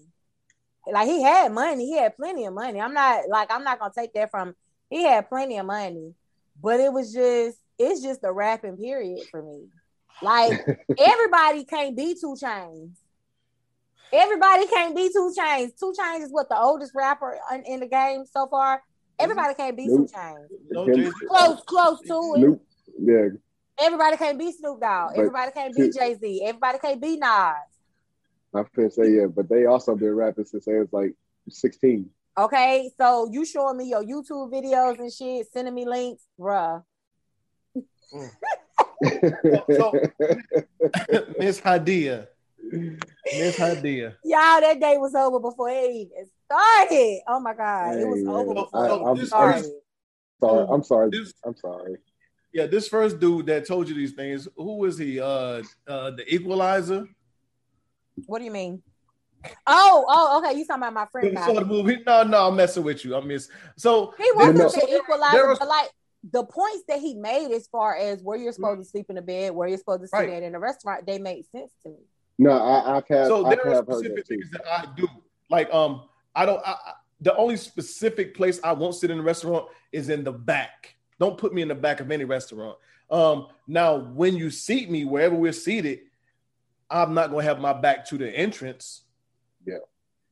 Like he had money, he had plenty of money. I'm not like I'm not gonna take that from. He had plenty of money, but it was just it's just a rapping period for me. Like everybody can't be 2 Chainz. Everybody can't be 2 Chainz. 2 Chainz is what the oldest rapper in, in the game so far. Mm-hmm. Everybody can't be Nope. 2 Chainz. No, Close, close to it. Snoop, yeah, Everybody can't be Snoop Dogg. But- Everybody can't be Jay Z. Everybody can't be Nas. I feel say yeah, but they also been rapping since they was like 16. Okay, so you showing me your YouTube videos and shit, sending me links, bruh. Mm. Miss Hadia. Miss Hadia. Y'all, that day was over before it even started. Oh my god, it was Hey, over before I- it I'm- even I'm- started. sorry, I'm sorry. This- I'm sorry. Yeah, this first dude that told you these things, who was he? Uh, uh, the Equalizer. What do you mean? Oh, oh, okay. You talking about my friend? Saw the movie? No, no, I'm messing with you. I miss. So He wasn't no. the equalizer, was- but like the points that he made as far as where you're supposed to sleep in the bed, where you're supposed to sit Right. in a restaurant, they made sense to me. No, I, I've had, so I've there are have heard specific that things that I do. Like um, I don't. I, I- the only specific place I won't sit in a restaurant is in the back. Don't put me in the back of any restaurant. Um, now when you seat me wherever we're seated, I'm not gonna have my back to the entrance. Yeah.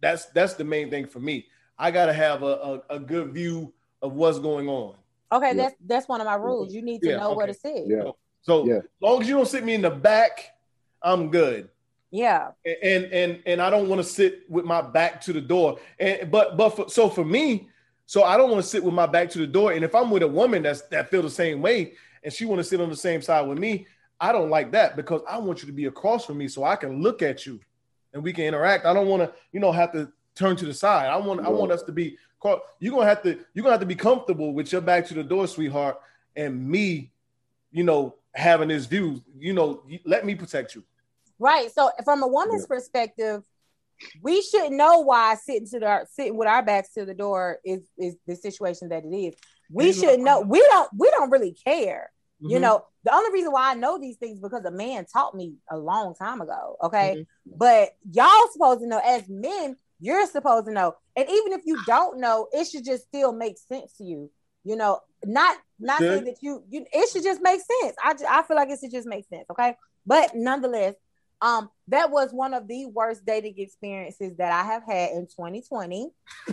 That's that's the main thing for me. I gotta have a, a, a good view of what's going on. Okay, Yeah. that's that's one of my rules. You need to Yeah, know where to sit. Yeah, So Yeah. as long as you don't sit me in the back, I'm good. Yeah. and and and I don't want to sit with my back to the door. And but but for, so for me, so I don't want to sit with my back to the door. And if I'm with a woman that's that feel the same way, and she want to sit on the same side with me, I don't like that because I want you to be across from me so I can look at you, and we can interact. I don't want to you know have to turn to the side. I want I want us to be. You're gonna have to you're gonna have to be comfortable with your back to the door, sweetheart, and me, you know, having this view. You know, let me protect you. Right. So from a woman's perspective, we should know why sitting to the sitting with our backs to the door is is the situation that it is. We You should know. We don't. We don't really care. You Mhm. know, the only reason why I know these things because a man taught me a long time ago. Okay, Mm-hmm. but y'all supposed to know as men. You're supposed to know, and even if you don't know, it should just still make sense to you. You know, not not saying that you you. It should just make sense. I I feel like it should just make sense. Okay, but nonetheless, um, that was one of the worst dating experiences that I have had in 2020.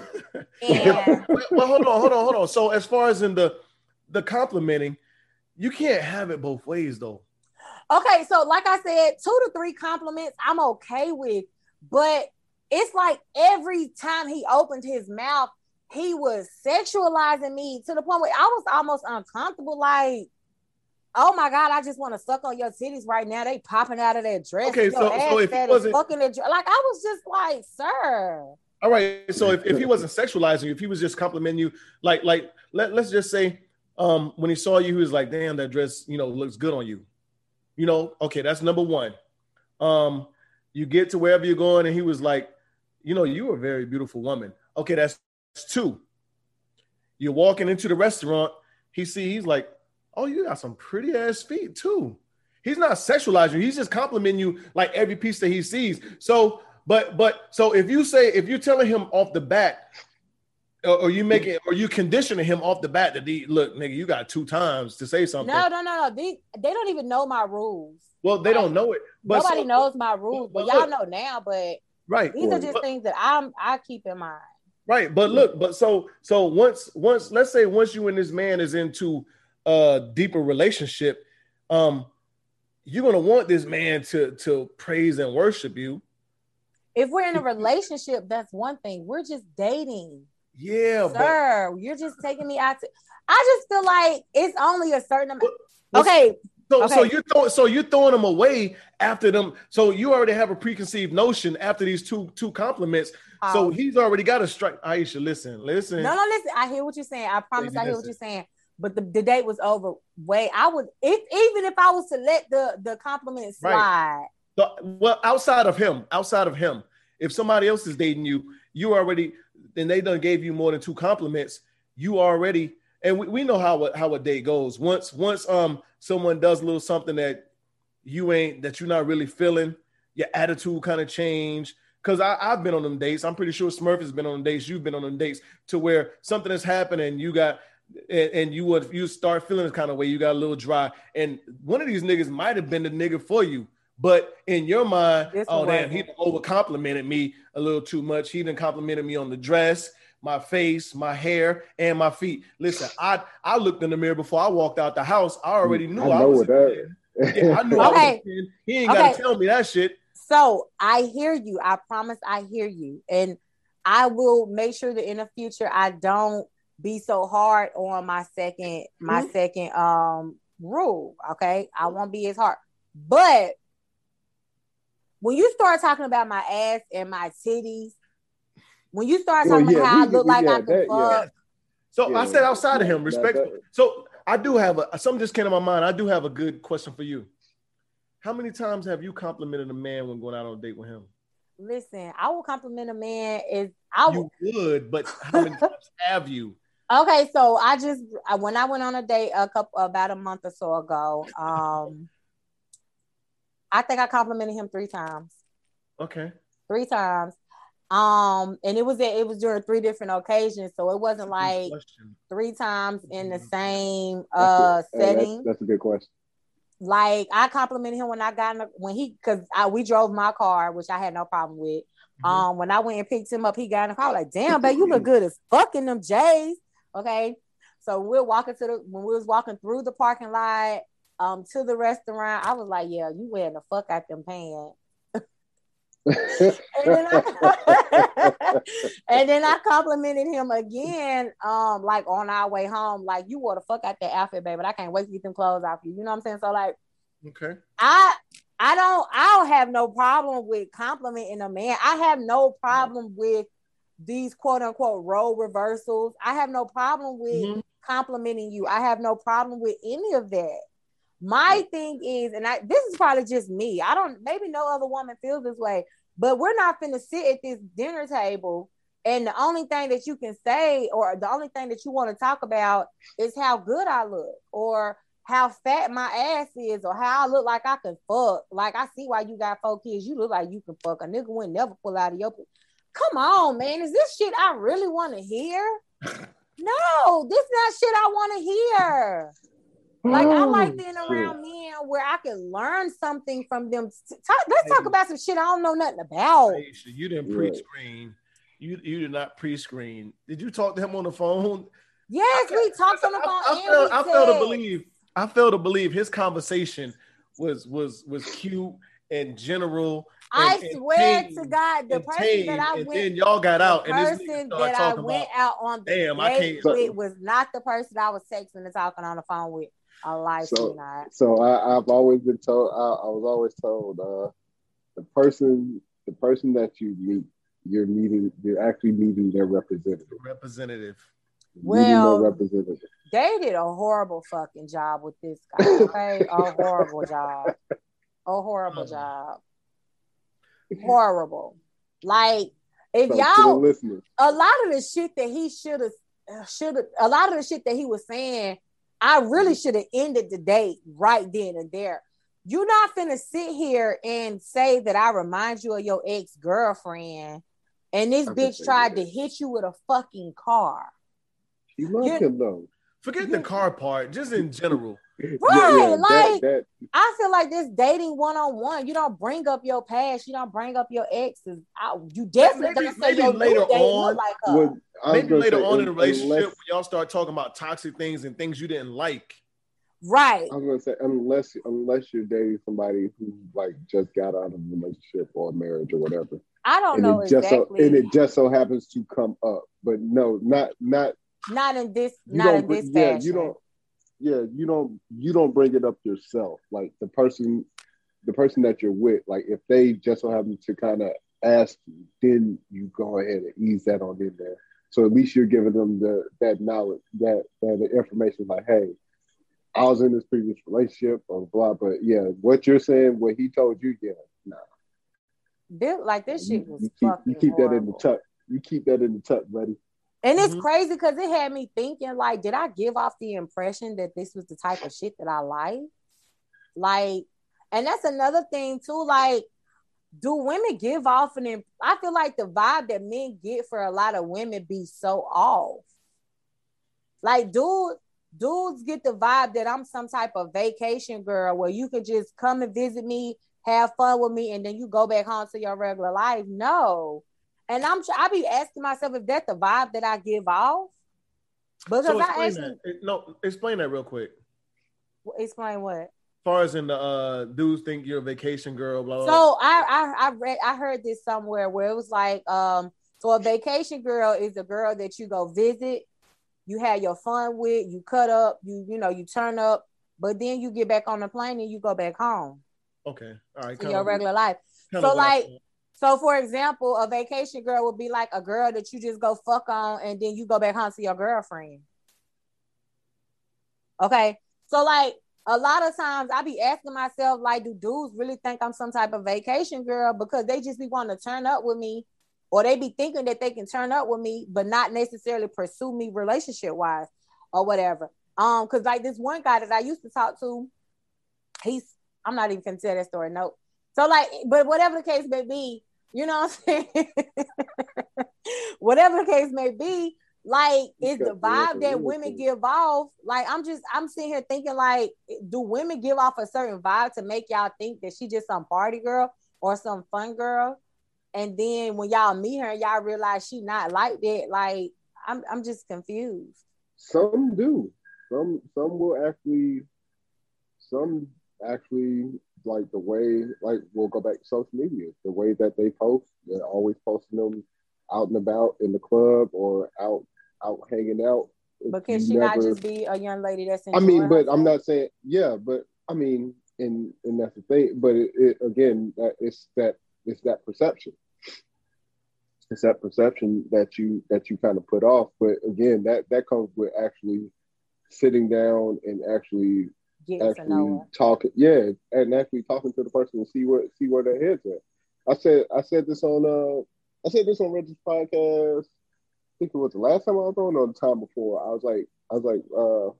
And well, hold on, hold on, hold on. So as far as in the the complimenting, you can't have it both ways though. okay, so like I said, two to three compliments I'm okay with, but it's like every time he opened his mouth, he was sexualizing me to the point where I was almost uncomfortable. Like, oh my god, I just want to suck on your titties right now. They popping out of their dress. Okay, so- so if he wasn't- fucking the like, I was just like, sir. All right. So if, if he wasn't sexualizing you, if he was just complimenting you, like like let, let's just say um when he saw you, he was like, damn, that dress, you know, looks good on you. You know, okay, that's number one. Um, you get to wherever you're going, and he was like, you know, you're a very beautiful woman. Okay, that's, that's two. You're walking into the restaurant, he see, he's like, oh, you got some pretty ass feet too. He's not sexualizing he's just complimenting you like every piece that he sees. So, but but so if you say if you're telling him off the bat, or, you make it, or you conditioning him off the bat that he look, nigga, you got two times to say something. No, no, no, no. They they don't even know my rules. Well, they don't know it. But Nobody so- knows my rules, but but y'all look- know now. But right. these are just But- things that I'm I keep in mind. Right, but look, but so so once once let's say once you and this man is into a deeper relationship, um, you're gonna want this man to to praise and worship you. If we're in a relationship, that's one thing. We're just dating. Yeah, but Sir, you're just taking me out to I just feel like it's only a certain amount. Okay, so so you're throwing so you're throwing them away after them. So you already have a preconceived notion after these two two compliments. So Oh. he's already got a strike. Aisha, listen, listen. No, no, listen. I hear what you're saying. I promise Baby, I hear what you're saying. But the, the date was over. Way I would if even if I was to let the the compliment Right. slide. So, well, outside of him, outside of him, if somebody else is dating you, you already, and they done gave you more than two compliments, you already, and we, we know how a, how a date goes. Once once um someone does a little something that you ain't that you're not really feeling, your attitude kind of change. Cause I, I've been on them dates. I'm pretty sure Smurf has been on them dates. You've been on them dates to where something has happened and you got and, and you would you start feeling this kind of way. You got a little dry, and one of these niggas might have been the nigga for you. But in your mind, This oh one damn, he wasn't. over complimented me a little too much. He didn't complimented me on the dress, my face, my hair, and my feet. Listen, I I looked in the mirror before I walked out the house. I already knew I I, know was. what that- Yeah, I knew I was a 10. He ain't Okay. gotta tell me that shit. So I hear you. I promise I hear you. And I will make sure that in the future I don't be so hard on my second my Mm-hmm. second um rule. Okay. I won't be as hard. But when you start talking about my ass and my titties, when you start Well, talking yeah, about how I look we- like I yeah, can that- yeah. fuck, So I said outside of him, That- respectful. So I do have a something just came to my mind. I do have a good question for you. How many times have you complimented a man when going out on a date with him? listen, I will compliment a man is I will You would, but how many times have you? Okay, so I just I- when I went on a date a couple about a month or so ago, um, I think I complimented him three times. Okay. Three times. Um, and it was it was during three different occasions, so it wasn't like Question. three times in the same That's uh hey, that's- setting. That's a good question. Like I complimented him when I got in the, when he because I we drove my car, which I had no problem with. Mhm. Um, when I went and picked him up, he got in the car. Like, damn, babe, you look good as fuck in them J's. Okay. So we're walking to the when we was walking through the parking lot um to the restaurant. I was like, Yeah, you wearing the fuck out them pants. And then I, and then I complimented him again, um, like on our way home, like you wore the fuck out that outfit, baby. But I can't wait to get them clothes off you. You know what I'm saying? So like Okay. I I don't I don't have no problem with complimenting a man. I have no problem with these quote unquote role reversals. I have no problem with Mhm. complimenting you. I have no problem with any of that. My thing is, and I this is probably just me. I don't maybe no other woman feels this way, but we're not finna sit at this dinner table and the only thing that you can say or the only thing that you want to talk about is how good I look or how fat my ass is or how I look like I can fuck. Like I see why you got four kids. You look like you can fuck. A nigga would never pull out of your. Come on, man. Is this shit I really want to hear? No, this not shit I want to hear. Like I like oh, being Oh, around men where I can learn something from them. Talk- let's talk about some shit I don't know nothing about. Aisha, you didn't pre-screen. You you did not pre-screen. Did you talk to him on the phone? Yes, we talked on the phone. I, I, and I fail to believe. I fail to believe his conversation was was was cute and general. I and- and swear tame to God, the and person tame, that I and went then y'all got out, the and this nigga person started that I went about. out on the Damn, I date can't- with was not the person I was texting and talking on the phone with. A lie So- not. So I, I've always been told. I, I was always told uh, the person, the person that you meet, you're meeting. You're actually meeting their representative. Representative. Meeting Well, representative. they did a horrible fucking job with this guy. Okay, a horrible job, a horrible job, horrible. Like if So, y'all, a lot of the shit that he should have, uh, should have, a lot of the shit that he was saying, I really mm-hmm. should have ended the date right then and there. You're not finna sit here and say that I remind you of your ex girlfriend, and this I can bitch tried that. to hit you with a fucking car. he loved Yeah. him though. Forget the car part, just in general. Right, like- that, I feel like this dating one on one. You don't bring up your past. You don't bring up your exes. I, you definitely Maybe- don't say maybe your later later on like that her. was, I was Maybe later say, on in a unless- relationship, when y'all start talking about toxic things and things you didn't like. right. I was gonna say unless unless you're dating somebody who like just got out of a relationship or a marriage or whatever, I don't and know it just exactly. so and it just so happens to come up. But no, not not not in this. you Not in this yeah fashion. you don't yeah you don't you don't bring it up yourself like the person the person that you're with like if they just so happen to kind of ask you then you go ahead and ease that on in there so at least you're giving them the that knowledge that that information like hey I was in this previous relationship or blah blah. but yeah what you're saying what he told you yeah nah This, like this shit you, was you keep fucking you keep that in the tuck you keep that in the tuck buddy And it's Mhm. crazy because it had me thinking, like, did I give off the impression that this was the type of shit that I like? Like, and that's another thing too. Like, do women give off an? Imp- I feel like the vibe that men get for a lot of women be so off. Like, dude, dudes get the vibe that I'm some type of vacation girl where you could just come and visit me, have fun with me, and then you go back home to your regular life. No. And I'm I be asking myself if that's the vibe that I give off. Because So I actually that. No, explain that real quick. explain what. As far as in the uh, dudes think you're a vacation girl, blah blah. So I, I I read I heard this somewhere where it was like um so a vacation girl is a girl that you go visit, you have your fun with, you cut up, you you know you turn up, but then you get back on the plane and you go back home okay, all right. to your regular life. so, like. So, for example, a vacation girl would be like a girl that you just go fuck on and then you go back home to your girlfriend. Okay. So, like, a lot of times I be asking myself, like, do dudes really think I'm some type of vacation girl because they just be wanting to turn up with me or they be thinking that they can turn up with me, but not necessarily pursue me relationship wise or whatever. Um, because like this one guy that I used to talk to, he's I'm not even gonna tell that story. Nope. So like, but whatever the case may be, you know what I'm saying? whatever the case may be, like it's the vibe that women give off. Like I'm just I'm sitting here thinking like, do women give off a certain vibe to make y'all think that she just some party girl or some fun girl? And then when y'all meet her, y'all realize she not like that. Like I'm I'm just confused. Some do. Some some will actually. Some actually like the way like we'll go back to social media. The way that they post, they're always posting them out and about in the club or out out hanging out. But can she not just be a young lady that's I mean, but I'm not saying yeah, but I mean, and and that's the thing. But it, it again, that it's that it's that perception. It's that perception that you that you kind of put off. But again, that that comes with actually sitting down and actually getting to actually know her. talking. Yeah, and actually talking to the person and see where see where their heads at. I said I said this on uh I said this on Reggie's podcast. I think it was the last time I was on or the time before. I was like I was like uh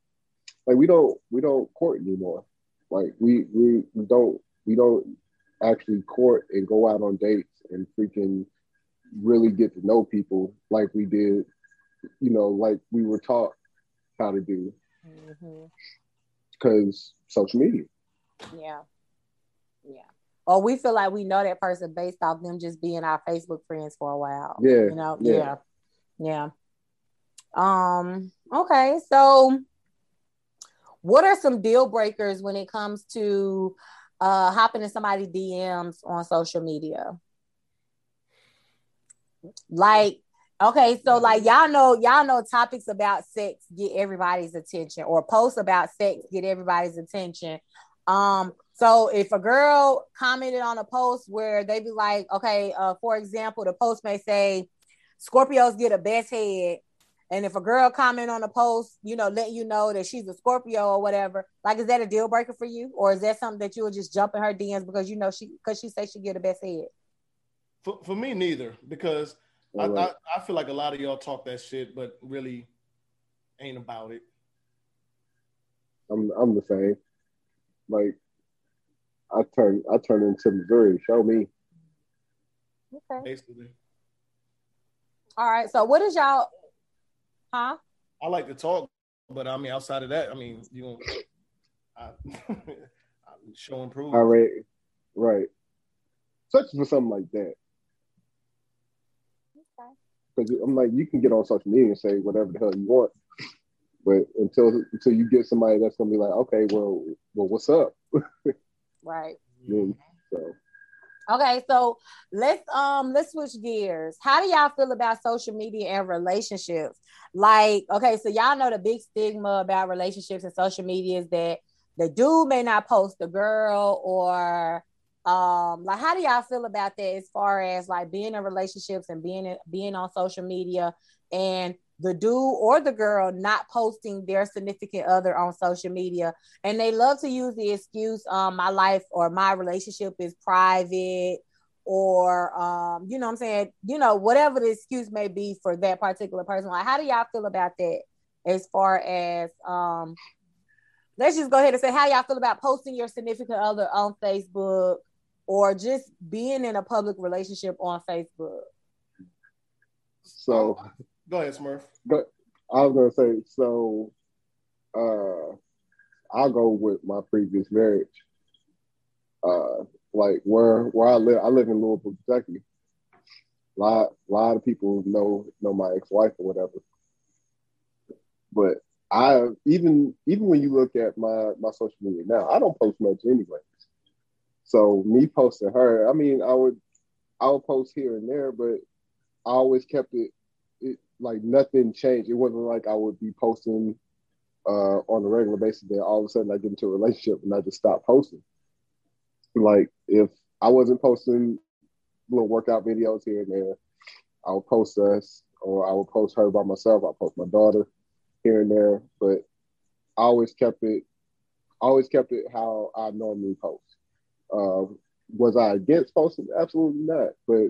like we don't we don't court anymore. Like we we, we don't we don't actually court and go out on dates and freaking really get to know people like we did, you know, like we were taught how to do Mhm. Because social media. Yeah. Yeah. Or we feel like we know that person based off them just being our Facebook friends for a while. Yeah, You know, yeah. yeah. Yeah. Um, okay. So what are some deal breakers when it comes to uh hopping in somebody's DMs on social media? Like, okay, so like y'all know, y'all know topics about sex get everybody's attention, or posts about sex get everybody's attention. Um, so if a girl commented on a post where they be like, okay, uh, for example, the post may say Scorpios get a best head, And if a girl comment on a post, you know, letting you know that she's a Scorpio or whatever, like is that a deal breaker for you, or is that something that you will just jump in her DMs because you know she because she say she get a best head? For, for me, neither because I, Right. I I feel like a lot of y'all talk that shit, but really ain't about it. I'm I'm the same. Like I turn I turn into Missouri. Show me. Okay. Basically, All right. So what is y'all? Huh? I like to talk, but I mean, outside of that, I mean, you know, I, I show and prove. All right, right. Such for something like that. Because I'm like, you can get on social media and say whatever the hell you want, but until until you get somebody that's gonna be like, okay, well, well, what's up? Right. Then, so Okay, so let's um let's switch gears. How do y'all feel about social media and relationships? Like, okay, so y'all know the big stigma about relationships and social media is that the dude may not post the girl or um like how do y'all feel about that as far as like being in relationships and being in, being on social media and the dude or the girl not posting their significant other on social media? And they love to use the excuse um my life or my relationship is private or um you know what i'm saying? You know whatever the excuse may be for that particular person. Like how do y'all feel about that as far as um let's just go ahead and say how y'all feel about posting your significant other on facebook or just being in a public relationship on facebook so Go ahead, Smurf. But I was gonna say, so uh I'll go with my previous marriage. Uh like where where I live, I live in Louisville, Kentucky. A lot, lot of people know know my ex-wife or whatever. But I even even when you look at my my social media now, I don't post much anyways. So me posting her, I mean, I would I would post here and there, but I always kept it it like nothing changed. It wasn't like I would be posting uh on a regular basis. Then all of a sudden I get into a relationship and I just stop posting. Like if I wasn't posting little workout videos here and there, I would post us or I would post her by myself. I post my daughter here and there, but I always kept it. Always kept it how I normally post. Uh, was I against posting? Absolutely not. But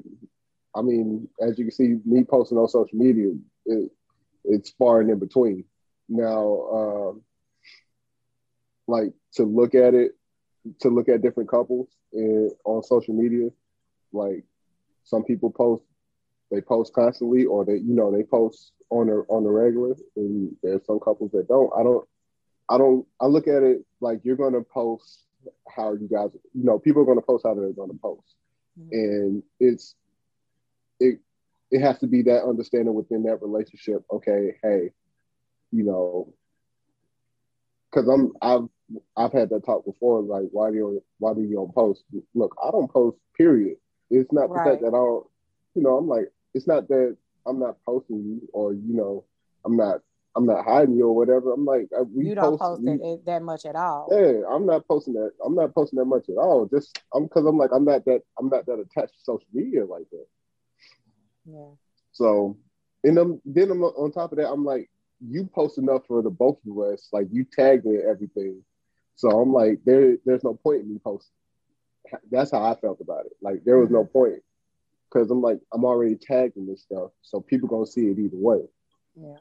I mean, as you can see, me posting on social media, it, it's far and in between. Now, um, like to look at it, to look at different couples in, on social media, like some people post, they post constantly, or they, you know, they post on a on the regular, and there's some couples that don't. I don't, I don't. I look at it like you're gonna post how are you guys, you know, people are gonna post how they're gonna post, mm-hmm. and it's it it has to be that understanding within that relationship. Okay, hey, you know, because I'm I've I've had that talk before. Like, why do you why do you don't post? Look, I don't post. Period. It's not the fact that I don't. You know, I'm like, it's not that I'm not posting you, or you know, I'm not I'm not hiding you or whatever. I'm like, we you don't post, post we- that much at all yeah, I'm not posting that. I'm not posting that much at all. Just I'm because I'm like I'm not that I'm not that attached to social media like that. yeah So, and then then I'm, on top of that, I'm like, you post enough for the both of us. Like you tagged me everything. So I'm like, there there's no point in me posting. That's how I felt about it. Like there was no mm-hmm. point because I'm like I'm already tagging this stuff, so people gonna see it either way. yeah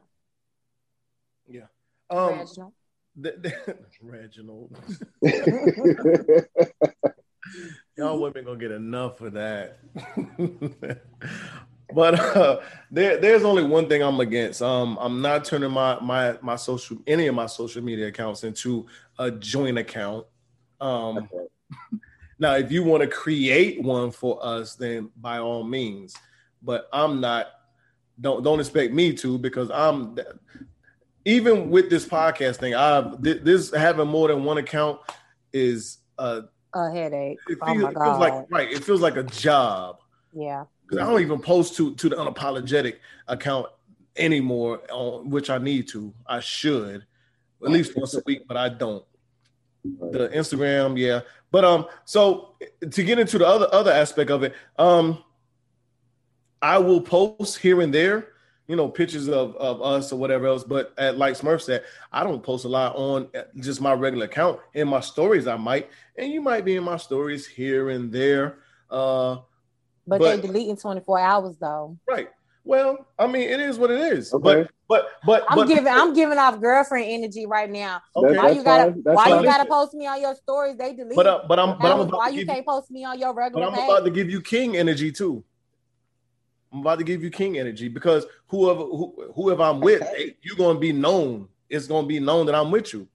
Yeah. Um, Reginald? th- th- Reginald. Y'all women gonna get enough of that. but uh, there, there's only one thing I'm against. Um, I'm not turning my my my social any of my social media accounts into a joint account. Um, now, if you want to create one for us, then by all means. But I'm not. Don't don't expect me to because I'm even with this podcast thing. I this having more than one account is uh a headache it, oh feels, my it god feels like right. It feels like a job yeah because I don't even post to to the unapologetic account anymore, on which I need to. I should at least once a week, but I don't. The Instagram, yeah. But um, so to get into the other other aspect of it, um, I will post here and there you know, pictures of, of us or whatever else. But at like Smurf said, I don't post a lot on just my regular account. In my stories, I might, and you might be in my stories here and there. Uh, but, but they delete in 24 hours though. Right. Well, I mean, it is what it is. Okay. But but but I'm but, giving I'm giving off girlfriend energy right now. Okay. Why you gotta why you gotta post me on your stories? They delete. But uh, but I'm but I'm why you can't post me on your regular. But I'm page? about to give you king energy too. I'm about to give you king energy because whoever who, whoever I'm with, okay. you're gonna be known. It's gonna be known that I'm with you.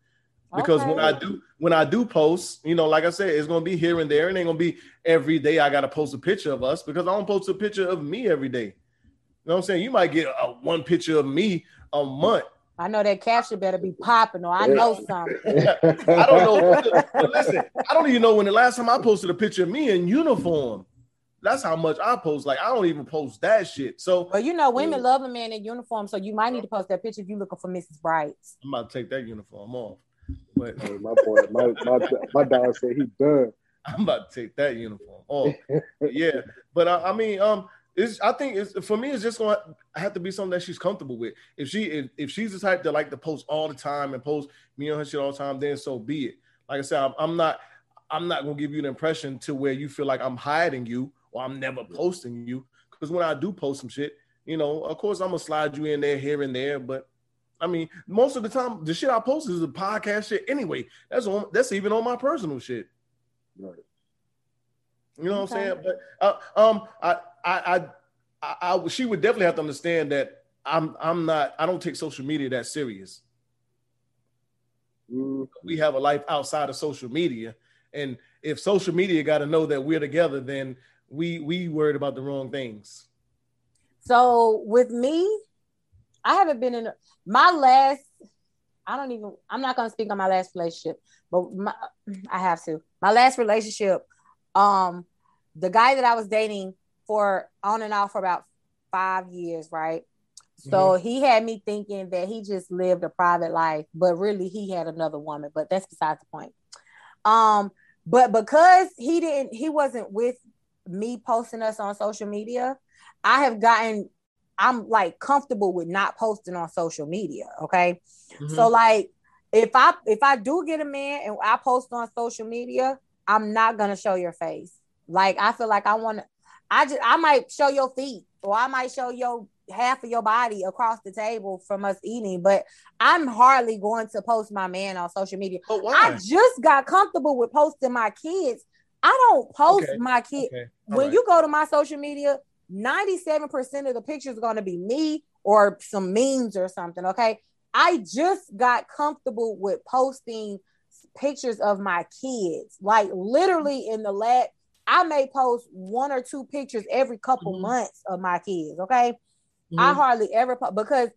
Because okay. when I do when I do post, you know, like I said, it's gonna be here and there, and ain't gonna be every day. I gotta post a picture of us because I don't post a picture of me every day. You know what I'm saying? You might get a, one picture of me a month. I know that caption better be popping, or I know something. I don't know. listen, I don't even know when the last time I posted a picture of me in uniform. That's how much I post. Like I don't even post that shit. So, well, you know, women yeah. love a man in uniform, so you might need to post that picture if you're looking for Mrs. Bright. I'm about to take that uniform off. But hey, my boy, my, my my dog said he done. I'm about to take that uniform off. yeah, but I, I mean, um, it's I think it's for me it's just gonna have to be something that she's comfortable with. If she if, if she's the type that like to post all the time and post me on her shit all the time, then so be it. Like I said, I'm, I'm not I'm not gonna give you an impression to where you feel like I'm hiding you or I'm never posting you. Because when I do post some shit, you know, of course I'm gonna slide you in there here and there, but I mean, most of the time the shit I post is the podcast shit anyway. That's on that's even on my personal shit. Right. You know okay. what I'm saying? But uh, um, I, I, I, I, she would definitely have to understand that I'm, I'm not, I don't take social media that serious. Mm. We have a life outside of social media, and if social media got to know that we're together, then we, we worried about the wrong things. So with me, I haven't been in my last. I don't even. I'm not gonna speak on my last relationship, but my, I have to. My last relationship um the guy that I was dating for on and off for about five years, right? So mm-hmm. he had me thinking that he just lived a private life, but really he had another woman. But that's besides the point. Um, but because he didn't, he wasn't with me posting us on social media. I have gotten, I'm like comfortable with not posting on social media. Okay, mm-hmm. so like if I if I do get a man and I post on social media, I'm not gonna show your face. Like I feel like I want to. I just I might show your feet, or I might show your half of your body across the table from us eating, but I'm hardly going to post my man on social media. I just got comfortable with posting my kids. I don't post okay. my kid. Okay. When right. you go to my social media, 97% of the pictures are going to be me or some memes or something. Okay. I just got comfortable with posting pictures of my kids. Like literally in the last I may post one or two pictures every couple mm-hmm. months of my kids. Okay. Mm-hmm. I hardly ever po- because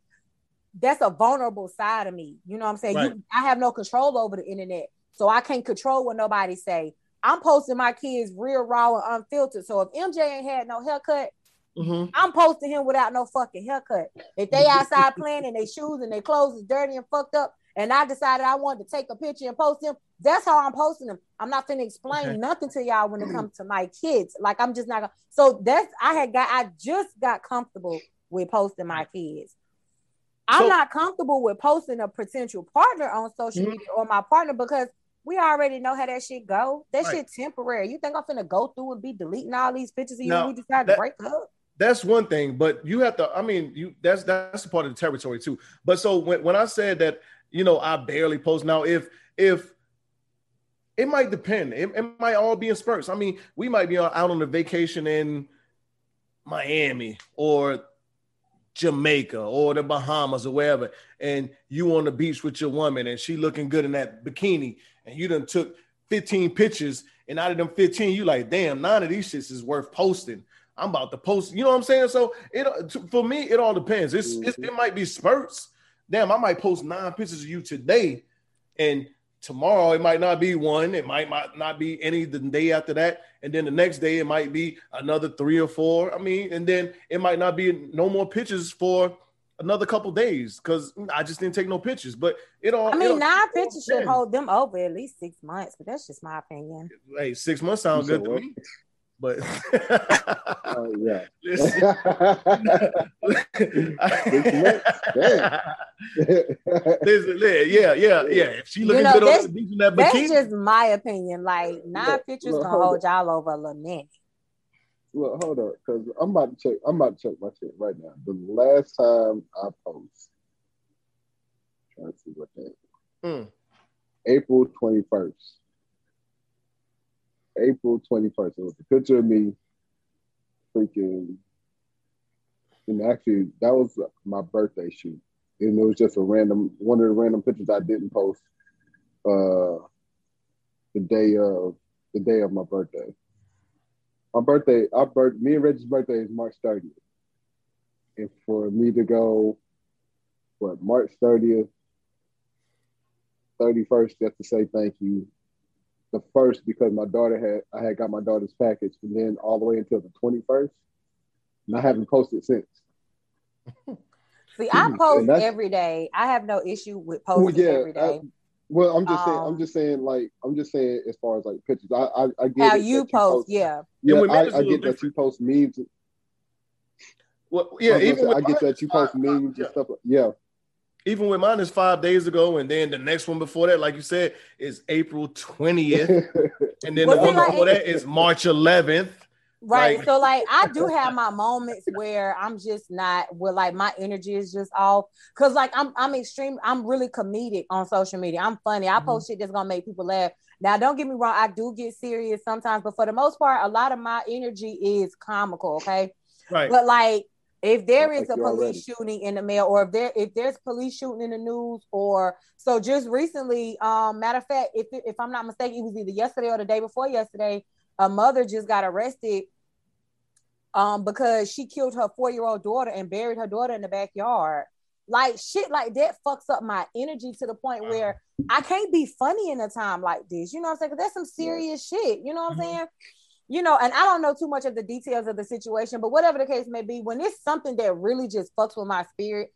that's a vulnerable side of me. You know what I'm saying? Right. You, I have no control over the internet. So I can't control what nobody say. I'm posting my kids real raw and unfiltered. So if MJ ain't had no haircut, mm-hmm. I'm posting him without no fucking haircut. If they outside playing and their shoes and their clothes is dirty and fucked up, and I decided I wanted to take a picture and post him, that's how I'm posting them. I'm not gonna explain okay. nothing to y'all when it comes to my kids. Like I'm just not gonna. So that's I had got. I just got comfortable with posting my kids. I'm so, not comfortable with posting a potential partner on social mm-hmm. media or my partner because we already know how that shit go. That right. shit temporary. You think I'm gonna go through and be deleting all these pictures of you now, we decide to break up? That's one thing, but you have to. I mean, you that's that's a part of the territory too. But so when, when I said that, you know, I barely post now. If if it might depend. It, it, might all be in spurts. I mean, we might be out on a vacation in Miami or Jamaica or the Bahamas or wherever, and you on the beach with your woman and she looking good in that bikini, and you done took 15 pictures, and out of them 15, you like, damn, none of these shits is worth posting. I'm about to post. You know what I'm saying? So it for me, it all depends. It's, mm-hmm. it might be spurts. Damn, I might post nine pictures of you today, and tomorrow it might not be one it might, might not be any the day after that and then the next day it might be another three or four i mean and then it might not be no more pictures for another couple days because mm, i just didn't take no pictures but it all i mean nine pictures should hold them over at least six months but that's just my opinion hey six months sounds good to me But Oh yeah. listen, Damn. listen, yeah, yeah, yeah. If she looking know, good on that's- the beach in that That's just my opinion. Like nine Look, pictures look, gonna hold hold y'all over a little minute. Look, hold up, because I'm about to check. I'm about to check my shit right now. The last time I post, trying to see what that. Mm. April 21st. April 21st. It was a picture of me, freaking. And actually, that was my birthday shoot, and it was just a random one of the random pictures I didn't post. Uh, the day of the day of my birthday. My birthday, our birth, me and Reggie's birthday is March 30th. And for me to go, what, March 30th, 31st, just to say thank you. The first, because my daughter had, I had got my daughter's package, and then all the way until the 21st. And I haven't posted since. See, I post every day. I have no issue with Well, posting yeah, every day. I- well, I'm just saying, I'm Um, just saying, like, I'm just saying, as far as like pictures, I, I, I get How it you that post, yeah. Yeah, with men, it's a I, I little get that you post memes. well, yeah, I, even say, with I get that you post five- memes yeah. and stuff. like- Yeah, even with mine is five days ago, and then the next one before that, like you said, is April twentieth, and then the one like, before that is March eleventh. Right. Like- so like I do have my moments where I'm just not where like my energy is just off. Cause like I'm I'm extreme, I'm really comedic on social media. I'm funny. I post shit that's gonna make people laugh. Now don't get me wrong, I do get serious sometimes, but for the most part, a lot of my energy is comical, okay? Right. But like if there is Like a police already. shooting in the mail or if there if there's police shooting in the news or so just recently um matter of fact if if i'm not mistaken it was either yesterday or the day before yesterday a mother just got arrested um because she killed her four-year-old daughter and buried her daughter in the backyard. Like shit like that fucks up my energy to the point where i can't be funny in a time like this you know what i'm saying? 'Cause that's some serious shit you know what i'm saying? You know, and I don't know too much of the details of the situation, but whatever the case may be, when it's something that really just fucks with my spirit,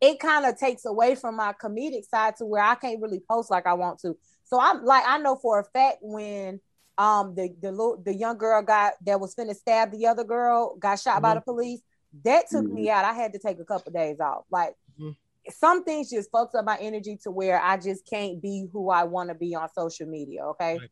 it kind of takes away from my comedic side to where I can't really post like I want to. So I'm like, I know for a fact when um the the little the young girl got that was finna stab the other girl got shot by Mhm. the police, that took Mhm. me out. I had to take a couple days off. Like Mhm. some things just fucks up my energy to where I just can't be who I want to be on social media. Okay. Right.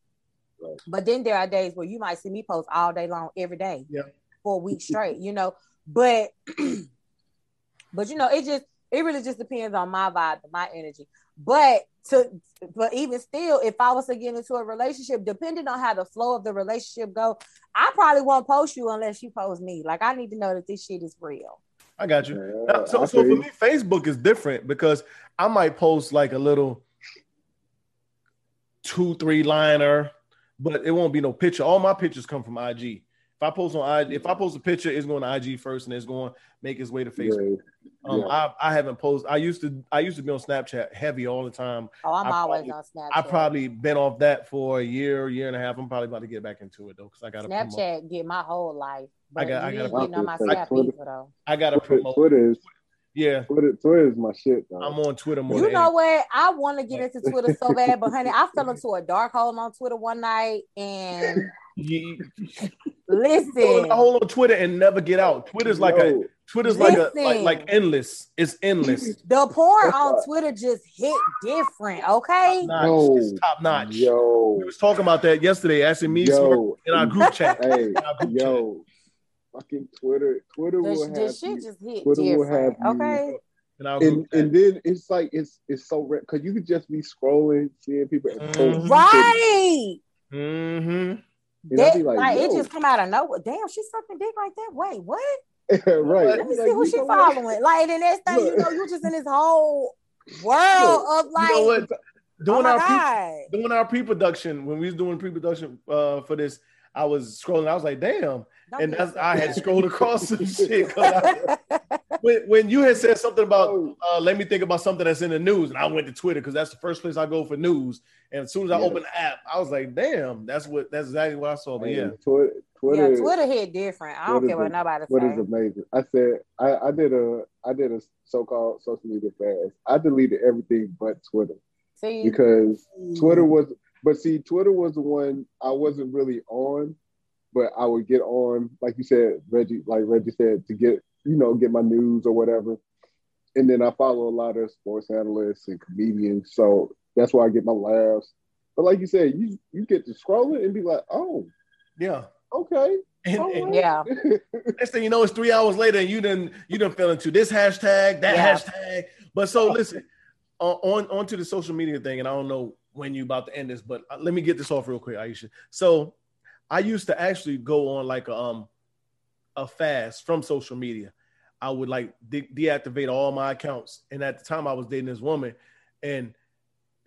Right. But then there are days where you might see me post all day long every day Yeah. for a week straight, you know. But but you know, it just it really just depends on my vibe and my energy. But to but even still, if I was to get into a relationship, depending on how the flow of the relationship go, I probably won't post you unless you post me. Like I need to know that this shit is real. I got you. Yeah, Now, so, I so for me, Facebook is different because I might post like a little two, three liner, but it won't be no picture. All my pictures come from IG. If I post on IG, if I post a picture, it's going to IG first, and it's going to make its way to Facebook. yeah, Um, yeah. I, I haven't posted. I used to. I used to be on Snapchat heavy all the time. Oh, I'm I always probably- on Snapchat. I probably been off that for a year, year and a half. I'm probably about to get back into it though, because I got to promote. Snapchat get my whole life. But I got- I gotta ain't on my promote snap Twitter. either though. I got to promote. Twitter is Yeah, Twitter, Twitter is my shit. Though. I'm on Twitter more. You than know what? I want to get into Twitter so bad, but honey, I fell into a dark hole on Twitter one night and You, you listen. hold on Twitter and never get out. Twitter's like a Yo, Twitter's like a like, like endless. It's endless. The porn on Twitter just hit different, okay? Notch. Yo. It's top notch. Yo, We was talking about that yesterday, asking me Smurf, yo, in our group chat. hey, In our group chat. yo, fucking Twitter, Twitter will The, have shit you, just hit Twitter will different, have okay? In our group and and then it's like it's it's so rare because you could just be scrolling, seeing people, and Mhm. Right. Mm-hmm. And That, like, like, it just come out of nowhere. Damn, she's sucking dick like that. Wait, what? right. Let me see like, who she what? following. Like the next thing you know, you just in this whole world of like, you know what? oh Doing my our pre- doing our pre-production when we was doing pre-production uh, for this, I was scrolling. I was like, "Damn!" Don't And that's. I had scrolled across some shit. I- when, when you had said something about Oh, uh, let me think about something that's in the news, and I went to Twitter because that's the first place I go for news. And as soon as I Yes. opened the app, I was like, "Damn, that's what that's exactly what I saw." But yeah, man, Twitter, Twitter, yeah, Twitter hit different. I don't Twitter's care what a- nobody Twitter's say. amazing. I said I, I did a I did a so-called social media fast. I deleted everything but Twitter See, because Twitter was, but see, Twitter was the one I wasn't really on but I would get on, like you said, Reggie, like Reggie said, to get you know get my news or whatever. And then I follow a lot of sports analysts and comedians, so that's why I get my laughs. But like you said, you you get to scroll it and be like, oh, Yeah. okay, And, and right. Yeah. next thing you know, it's three hours later, and you didn't you didn't fell into this hashtag, that Yeah. hashtag. But so listen, on on onto the social media thing, and I don't know when you about to end this, but uh, let me get this off real quick, Aisha. So I used to actually go on like a, um a fast from social media. I would like de- deactivate all my accounts, and at the time I was dating this woman, and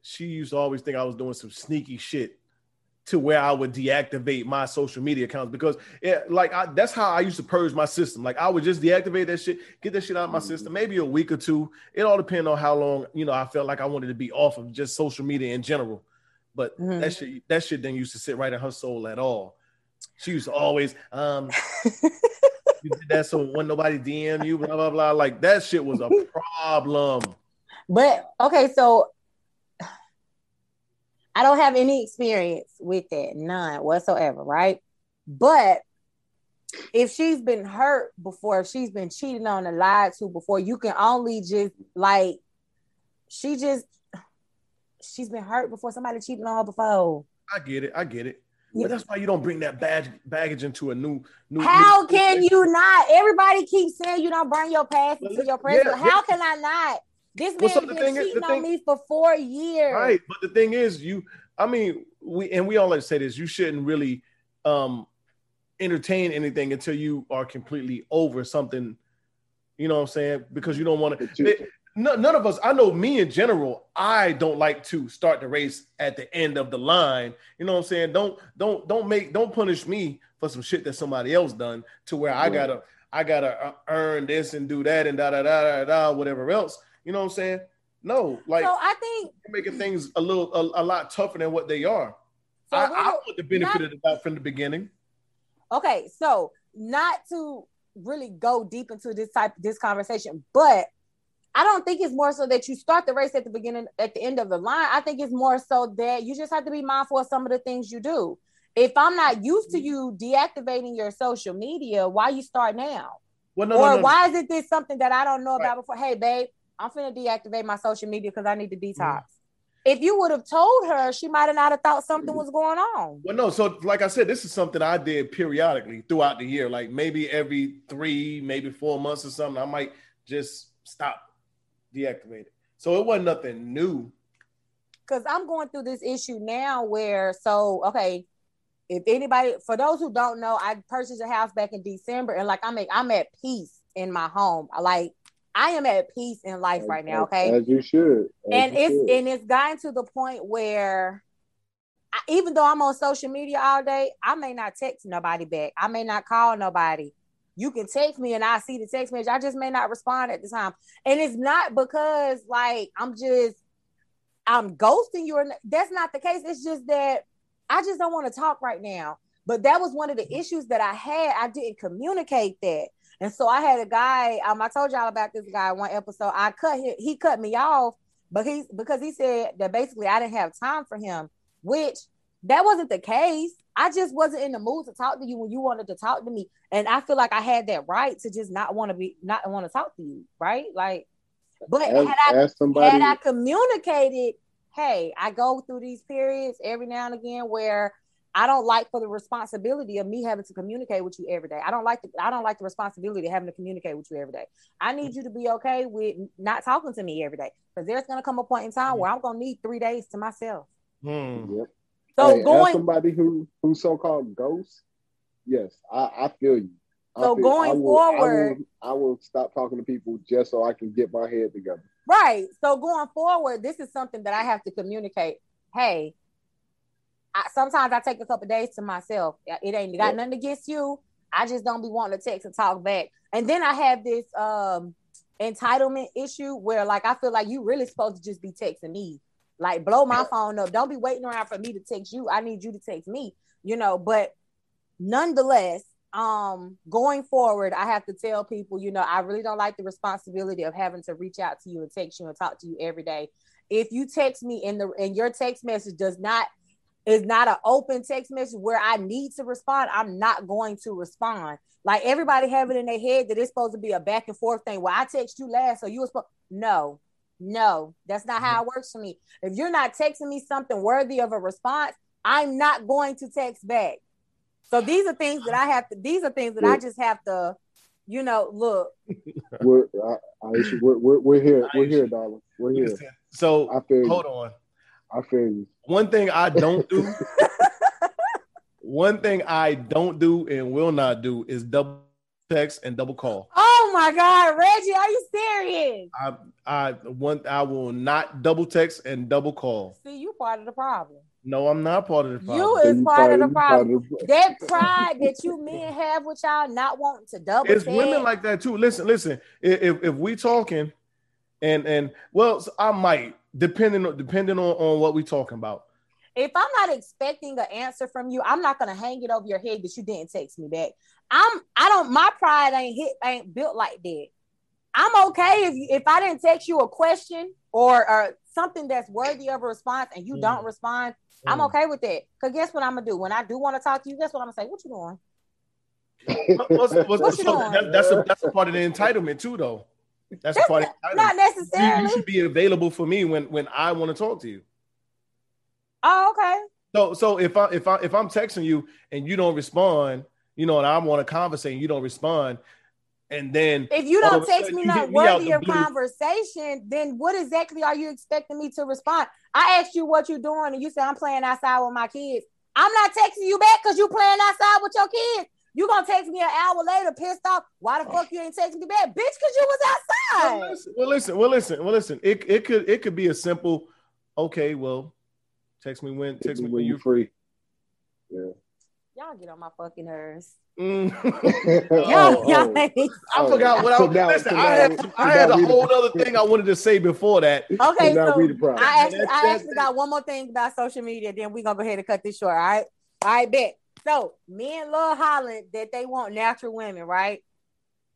she used to always think I was doing some sneaky shit to where I would deactivate my social media accounts because it, like I, that's how I used to purge my system. Like I would just deactivate that shit, get that shit out of my system, maybe a week or two. It all depends on how long you know I felt like I wanted to be off of just social media in general. But Mhm. that shit, that shit didn't used to sit right in her soul at all. She was always, um, you did that so when nobody DM you, blah blah blah. Like that shit was a problem. But okay, so I don't have any experience with that, none whatsoever, right? But if she's been hurt before, if she's been cheated on and lied to before, you can only just like she just she's been hurt before somebody cheated on her before. I get it, I get it. Yeah. But that's why you don't bring that bag, baggage into a new new. How new- can you not? Everybody keeps saying you don't bring your past into your present. Yeah, How yeah. can I not? This Well, man so been thing is- cheating the on thing- me for four years. Right. But the thing is, you, I mean, we, and we all like to say this, you shouldn't really um entertain anything until you are completely over something, you know what I'm saying? Because you don't want to, you- none, of us, I know me in general, I don't like to start the race at the end of the line. You know what I'm saying? Don't, don't, don't make, don't punish me for some shit that somebody else done to where I gotta, I gotta uh, earn this and do that and da da da da da, whatever else. You know what I'm saying? No, like so I think making things a little a, a lot tougher than what they are. so I, I want the benefit not- of the doubt from the beginning. okay so not to really go deep into this type this conversation but i don't think it's more so that you start the race at the beginning at the end of the line i think it's more so that you just have to be mindful of some of the things you do if i'm not used to you deactivating your social media why you start now Well, no, or no, no, why isn't this something that i don't know Right. about before hey babe i'm finna deactivate my social media because i need to Mm-hmm. detox if you would have told her she might have not have thought something was going on Well, no. So, like I said, this is something I did periodically throughout the year. Like maybe every three, maybe four months or something, I might just stop, deactivate it. So it wasn't nothing new. because I'm going through this issue now where so okay, if anybody for those who don't know, I purchased a house back in December and like I'm at, I'm at peace in my home. Like I am at peace in life As- right now, okay? As you should. As and you it's should. and it's gotten to the point where I, even though I'm on social media all day, I may not text nobody back. I may not call nobody. You can text me and I see the text message. I just may not respond at the time. And it's not because like I'm just I'm ghosting you. Or, that's not the case. It's just that I just don't want to talk right now. But that was one of the issues that I had. I didn't communicate that. And so I had a guy, um, I told y'all about this guy one episode. I cut him, he cut me off, but he's because he said that basically I didn't have time for him, which that wasn't the case. I just wasn't in the mood to talk to you when you wanted to talk to me. And I feel like I had that right to just not want to be not want to talk to you, right? Like, but As, had I somebody, had I communicated, hey, I go through these periods every now and again where I don't like for the responsibility of me having to communicate with you every day. I don't like the I don't like the responsibility of having to communicate with you every day. I need you to be okay with not talking to me every day because there's gonna come a point in time where I'm gonna need three days to myself. Hmm. Yep. So Hey, going somebody who who so called ghosts, yes, I, I feel you. I So feel- going I will, forward- I will, I will stop talking to people just so I can get my head together. Right. So going forward, this is something that I have to communicate. Hey, I, sometimes I take a couple days to myself. It ain't got Yep. nothing against you. I just don't be wanting to text and talk back. And then I have this um entitlement issue where like I feel like you really supposed to just be texting me. Like blow my phone up. Don't be waiting around for me to text you. I need you to text me, you know, but nonetheless, um going forward, I have to tell people, you know, I really don't like the responsibility of having to reach out to you and text you and talk to you every day. If you text me in the and your text message does not is not an open text message where I need to respond, I'm not going to respond. Like everybody have it in their head that it's supposed to be a back and forth thing. Well, I text you last, so you were supposed. No, no, that's not how mm-hmm. it works for me. If you're not texting me something worthy of a response, I'm not going to text back. So these are things that I have to. These are things that I just have to, you know, look. We're, I, Aisha, we're, we're, we're here. We're here, darling. We're here. Listen, so I feel you. hold on. I feel you. One thing I don't do. one thing I don't do and will not do is double text and double call. Oh my God, Reggie, are you serious? I I one I will not double text and double call. See, you part of the problem. No, I'm not part of the problem. You is You part of the you part of problem. That pride that you men have with y'all not wanting to double it's text. women like that too. Listen, listen. If if we talking, and and well, so I might depending on depending on on what we talking about. if I'm not expecting an answer from you, I'm not gonna hang it over your head that you didn't text me back. I'm I don't my pride ain't hit ain't built like that. I'm okay if you, if I didn't text you a question or or something that's worthy of a response and you don't respond. I'm Mm. okay with that. Cause guess what I'm gonna do when I do want to talk to you? Guess what I'm gonna say? What you doing? What's- what's- What you so doing? that- that's a that's a part of the entitlement too, though. That's a part of the Not entitlement. You, you should be available for me when when I want to talk to you. Oh, okay. So so if I if I if I'm texting you and you don't respond, you know, and I want to conversate and you don't respond, and then If you don't of text me you not hit me out worthy of conversation, then what exactly are you expecting me to respond? I asked you what you're doing, and you said I'm playing outside with my kids. I'm not texting you back because you playing outside with your kids. You gonna text me an hour later, pissed off. Why the fuck you ain't texting me back, bitch? Because you was Well, outside. listen, well, listen, well, listen, well, listen. It, it could it could be a simple, okay, well, text me when text me when you you free. Y'all get on my fucking nerves. Mm. Y'all, Oh, y'all oh. ain't- I forgot what I So was. now- listen, so I had so I had a we the- whole other thing I wanted to say before that. Okay, so we the problem. I actually, That- I that- actually got one more thing about social media. Then we're gonna go ahead and cut this short. All right, all right, bet. So men love hollering that they want natural women, right?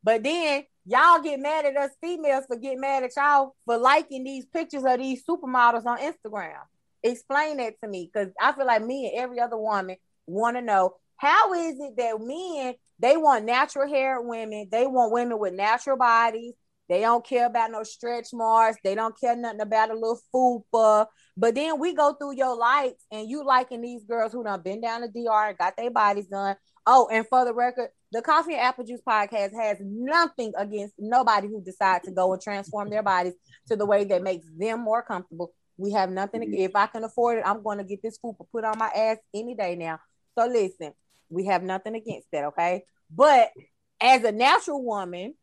But then y'all get mad at us females for getting mad at y'all for liking these pictures of these supermodels on Instagram. Explain that to me, because I feel like me and every other woman want to know how is it that men they want natural hair women, they want women with natural bodies, they don't care about no stretch marks. They don't care nothing about a little fupa. But then we go through your likes and you liking these girls who done been down to DR and got their bodies done. Oh, and for the record, the Coffee and Apple Juice podcast has nothing against nobody who decides to go and transform their bodies to the way that makes them more comfortable. We have nothing. To, mm-hmm. if I can afford it, I'm going to get this fupa put on my ass any day now. So listen, we have nothing against that, okay? But as a natural woman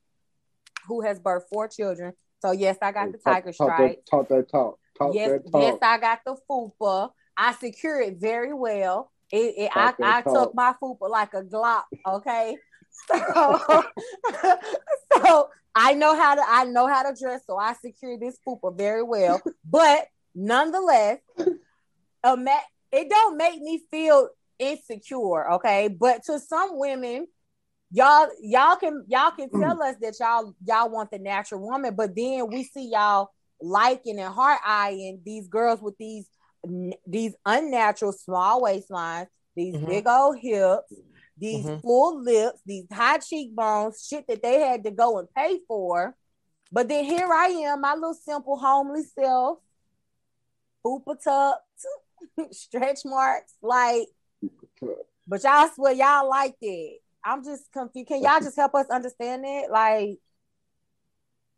who has birthed four children, so yes, I got the Talk- tiger stripe. Talk that talk. Talk Yes, that talk. yes, I got the fupa. I secure it very well. It, it I, I talk. took my fupa like a Glock, okay? So, so I know how to I know how to dress, so I secure this fupa very well. But nonetheless, it don't make me feel insecure, okay? But to some women, y'all y'all can y'all can tell us that y'all y'all want the natural woman, but then we see y'all liking and heart eyeing these girls with these these unnatural small waistlines, these Mhm. big old hips, these Mhm. full lips, these high cheekbones, shit that they had to go and pay for. But then here I am, my little simple homely self, fupa tucked, stretch marks, like. But y'all swear y'all like it. I'm just confused. Can y'all just help us understand it? Like,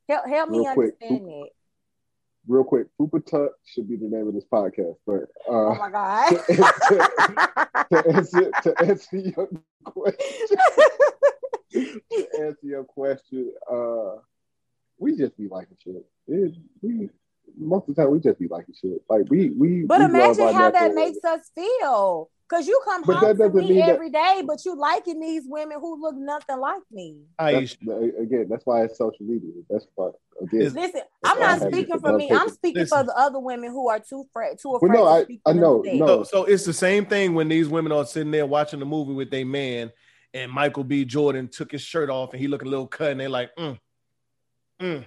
help help me Real quick. understand it. Real quick, Fupa Tuck should be the name of this podcast. But Oh uh, my god. to, answer, to answer your question, to answer your question, uh, we just be liking shit. It, we most of the time we just be liking shit. Like we we. But we imagine how that makes us feel. Cause you come But home that to me mean that- every day, but you liking these women who look nothing like me. Aisha, That's, again, that's why it's social media. That's why again. Listen, I'm why I not speaking for me. I'm speaking for the other women who are too afraid, too Well, afraid no, to I- speak I know, no. so, so it's the same thing when these women are sitting there watching the movie with their man, and Michael B. Jordan took his shirt off and he looked a little cut, and they're like, mm, mm.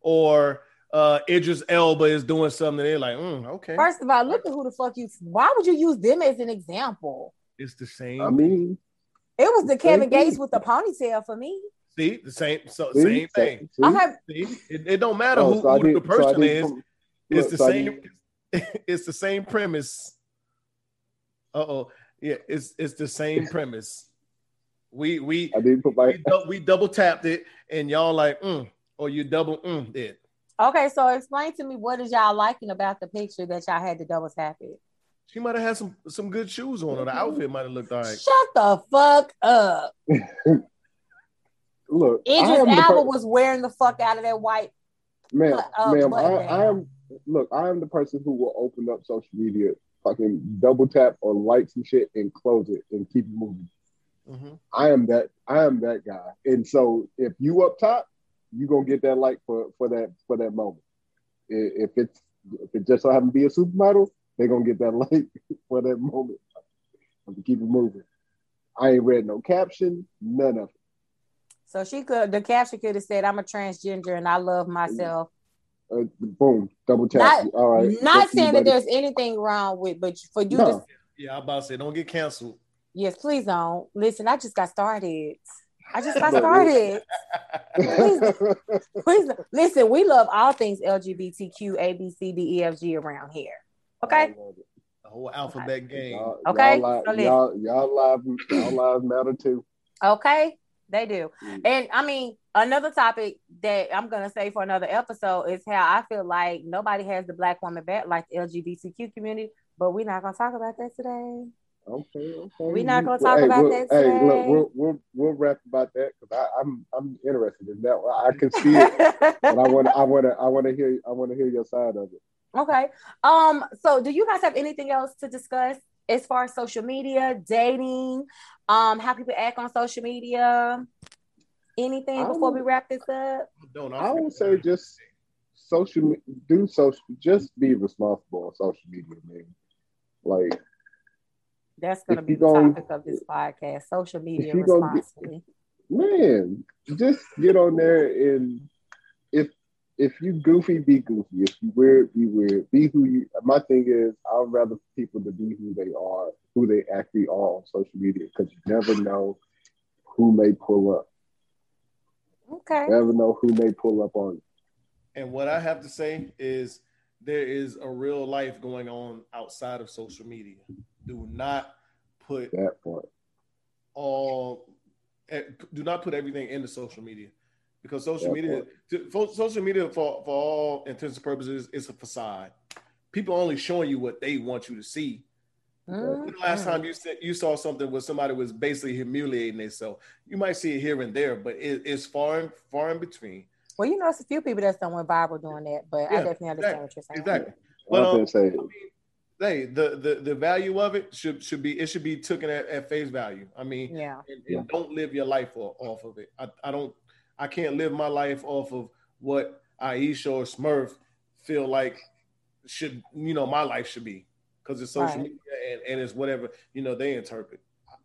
or uh Idris Elba is doing something, they're like, mm, okay. First of all, look at who the fuck you. Why would you use them as an example? It's the same. I mean, It was the Kevin Gates with the ponytail for me. see the same, so see? same thing. See? I have See, it, it don't matter Oh, who, so who need- the so I person need is. some- It's look, the so same. It's the same premise. Uh oh, yeah, it's it's the same premise. We we I need to put my we, dou- we double tapped it, and y'all like, mm, or you double mm it. Okay. So explain to me what is y'all liking about the picture that y'all had to double tap it. She might have had some some good shoes on, or the outfit might have looked all right. Shut the fuck up. look. I Idris Elba per- was wearing the fuck out of that white. ma'am, uh, ma'am. I, I am. Look, I am the person who will open up social media, fucking double tap on likes and shit, and close it and keep it moving. Mhm. I am that. I am that guy. And so, if you up top, you gonna get that light for for that for that moment. If it's if it just so happen to be a supermodel, they're gonna get that light for that moment. I'm gonna keep it moving. I ain't read no caption, none of it. So she could. The caption could have said, "I'm a transgender and I love myself." Uh, boom, double tap. Not- All right. Not Fuck you, saying that there's anything wrong with, but for you No. to Yeah, I'm about to say, don't get canceled. yes, please don't listen. I just got started. I just got started. Please listen. We love all things LGBTQ, A, B, C, D, E, F, G around here. Okay. The whole alphabet game. Y'all, Okay, Y'all, so li- y'all, y'all live, y'all lives matter too. Okay, they do. Mm. And I mean, another topic that I'm gonna say for another episode is how I feel like nobody has the black woman back like the LGBTQ community, but we're not gonna talk about that today. Okay, okay. We're not gonna talk hey, about we'll- that Hey, look, we'll we'll we'll rap about that because I'm I'm interested in that. I can see it, but I want I want to I want to hear I want to hear your side of it. okay. Um, so do you guys have anything else to discuss as far as social media, dating, um, how people act on social media? Anything before we wrap this up? Don't I would say just social do social just be responsible on social media, man. Like That's gonna If be you the gon- topic of this podcast: social media you get- responsibly. man, just get on there and if if you goofy, be goofy. If you weird, be weird. Be who you. My thing is, I'd rather people to be who they are, who they actually are on social media, because you never know who may pull up. Okay. You never know who may pull up on you. And what I have to say is there is a real life going on outside of social media. Do not put That part. all eh, do not put everything into social media because social That media to, for, social media for, for all intents and purposes is a facade. People only showing you what they want you to see. Mm-hmm. The last time you said you saw something where somebody was basically humiliating themselves, you might see it here and there, but it, it's far and far in between. Well, you know, it's a few people that's done went viral doing that, but I definitely understand what you're saying. Exactly. I But was um, gonna say, hey, the, the the value of it should should be it should be taken at, at face value. I mean, Yeah. and, and don't live your life off, off of it. I, I don't I can't live my life off of what Aisha or Smurf feel like should you know my life should be because it's social Right. media and, and it's whatever you know they interpret.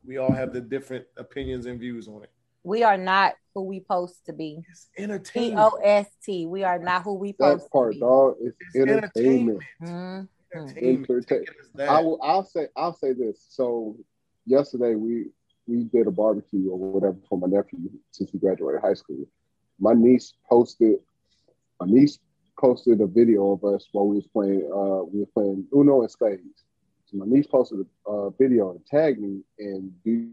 We all have the different opinions and views on it. We are not who we post to be. It's P entertainment. O S T. We are not who we post that to part, be. dog. It's, It's entertainment. Entertainment. Entertain- Take it. I will. I'll say. I'll say this. So yesterday we we did a barbecue or whatever for my nephew since he graduated high school. My niece posted. My niece posted a video of us while we was playing. Uh, we were playing Uno and spades. So my niece posted a uh, video and tagged me. And do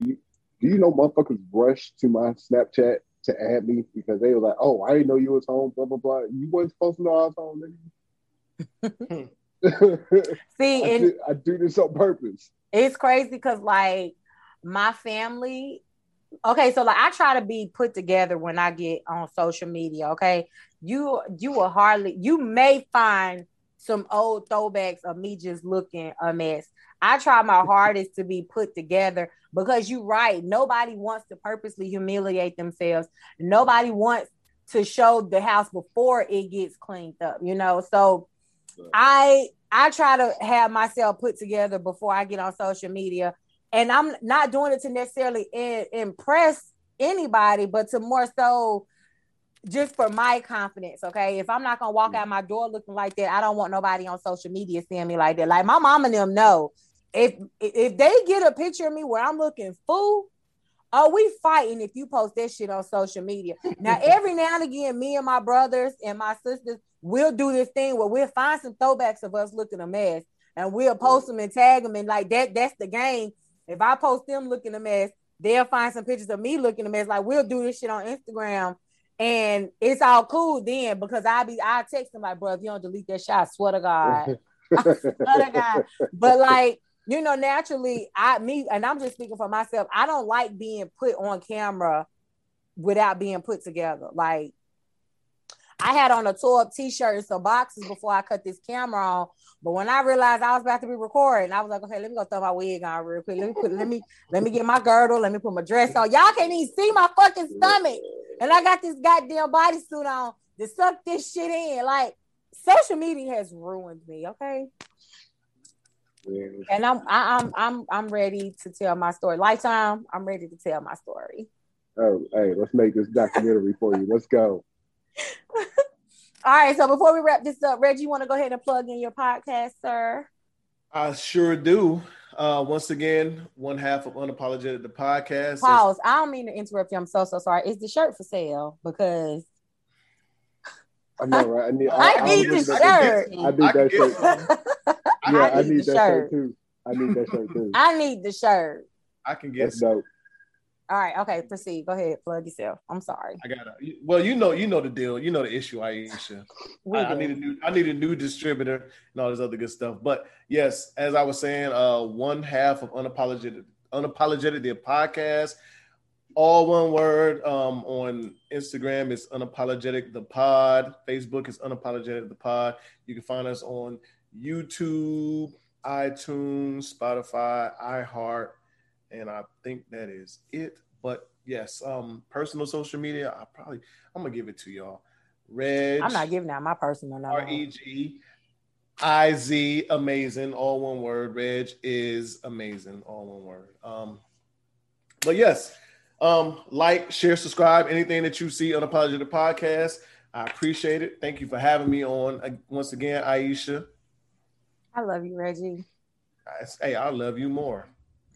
you, do you know motherfuckers rushed to my Snapchat to add me because they were like, "Oh, I didn't know you was home." Blah blah blah. You wasn't supposed to know I was home, nigga. See, I, and do, I do this on purpose. it's crazy because like my family okay so like i try to be put together when i get on social media okay? You you will hardly you may find some old throwbacks of me just looking a mess. I try my hardest to be put together because you're right nobody wants to purposely humiliate themselves. Nobody wants to show the house before it gets cleaned up you know? So I I try to have myself put together before I get on social media, and I'm not doing it to necessarily in, impress anybody, but to more so just for my confidence. Okay, if I'm not gonna walk mm. out my door looking like that, I don't want nobody on social media seeing me like that. Like my mom and them know if if they get a picture of me where I'm looking fool, oh, we fighting if you post that shit on social media. Now, every now and again, me and my brothers and my sisters will do this thing where we'll find some throwbacks of us looking a mess and we'll post them and tag them and like that. That's the game. If I post them looking a mess, they'll find some pictures of me looking a mess. Like we'll do this shit on Instagram. And it's all cool then because I be I text them like, bro, if you don't delete that shot, I swear to God. I swear to God. But like you know, naturally, I me and I'm just speaking for myself. I don't like being put on camera without being put together. Like I had on a tore up t-shirt and some boxes before I cut this camera on. But when I realized I was about to be recording, I was like, okay, let me go throw my wig on real quick. Let me put let me let me get my girdle, let me put my dress on. Y'all can't even see my fucking stomach. And I got this goddamn bodysuit on to suck this shit in. Like social media has ruined me, okay? And I'm I, I'm I'm I'm ready to tell my story. Lifetime, I'm ready to tell my story. Oh, hey, let's make this documentary for you. Let's go. All right. So before we wrap this up, Reggie, you want to go ahead and plug in your podcast, sir? I sure do. Uh, once again, one half of Unapologetic the podcast. Pause. I don't mean to interrupt you. I'm so so sorry. Is the shirt for sale? Because I know, right? I need. I, I need the shirt. I need that shirt. yeah, I need, that shirt too. I need that shirt too. I need the shirt. I can get That's dope. All right, okay, proceed. Go ahead, plug yourself. I'm sorry. I gotta. Well, you know, you know the deal. You know the issue, Aisha. We I, I need a new. I need a new distributor and all this other good stuff. But yes, as I was saying, uh, one half of unapologetic, unapologetic the podcast, all one word. Um, on Instagram is unapologetic the pod. Facebook is unapologetic the pod. You can find us on YouTube, iTunes, Spotify, iHeart, and I think that is it. But yes, um, personal social media. I probably I'm gonna give it to y'all. Reg, I'm not giving out my personal number. R E G I Z amazing, all one word. Reg is amazing, all one word. Um, but yes, um, like, share, subscribe, anything that you see on the Apologetic Podcast. I appreciate it. Thank you for having me on once again, Aisha. I love you, Reggie. I- Hey, I love you more.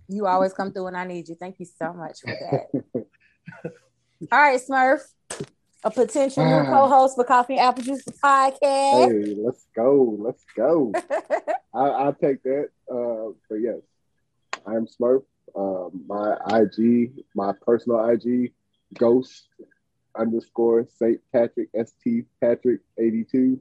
You always come through when I need you. Thank you so much for that. All right, Smurf, a potential new co-host for Coffee and Apple Juice podcast. Hey, let's go. Let's go. I, I'll take that. Uh, but yes, I'm Smurf. Uh, my IG, my personal IG, Ghost underscore Saint Patrick St Patrick eighty two,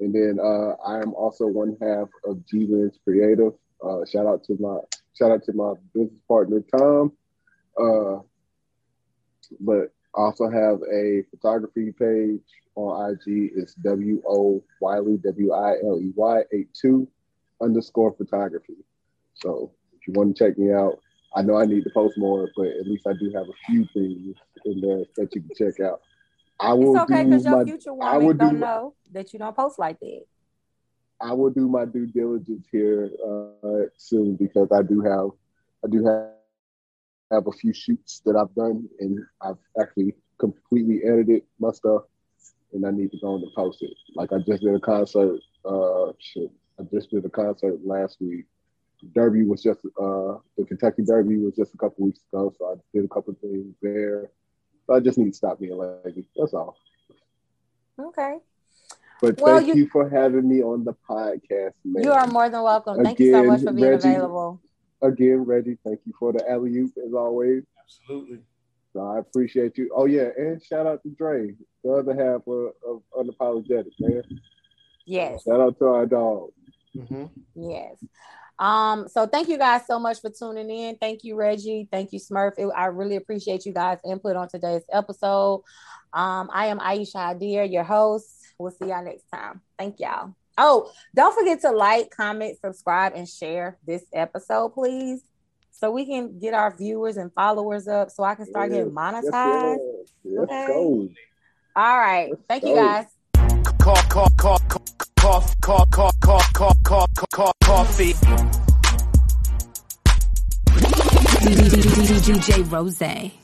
and then uh, I am also one half of G Lens Creative. Uh, shout out to my shout out to my business partner Tom. Uh, but I also have a photography page on IG. It's W O Wiley W I L E Y eight two underscore photography. So if you want to check me out, I know I need to post more, but at least I do have a few things in there that you can check out. I will It's okay because your my future I woman do don't know that you don't post like that. I will do my due diligence here uh, soon because I do have I do have have a few shoots that I've done and I've actually completely edited my stuff and I need to go on and post it. Like I just did a concert. Uh, shit, I just did a concert last week. Derby was just uh, the Kentucky Derby was just a couple weeks ago, so I did a couple things there. So I just need to stop being lazy. That's all. Okay. But Well, thank you- you, for having me on the podcast, man. You are more than welcome. Thank you so Again, much for being Reggie. available. again, Reggie. Thank you for the alley oop as always. Absolutely. So I appreciate you. Oh yeah, and shout out to Dre, the other half of, of unapologetic man. Yes. Shout out to our dog. Mm-hmm. Yes. Um, so thank you guys so much for tuning in. Thank you, Reggie. Thank you, Smurf. It- I really appreciate you guys' input on today's episode. Um, I am Aisha Adir, your host. We'll see y'all next time. Thank y'all. Oh, don't forget to like, comment, subscribe, and share this episode, please. So we can get our viewers and followers up so I can start getting monetized. Yes, Okay. Let's go. All right. Thank you go. guys. Cough, cough, cough, cough, cough, cough, cough, cough, cough, cough, coffee. DJ Rose.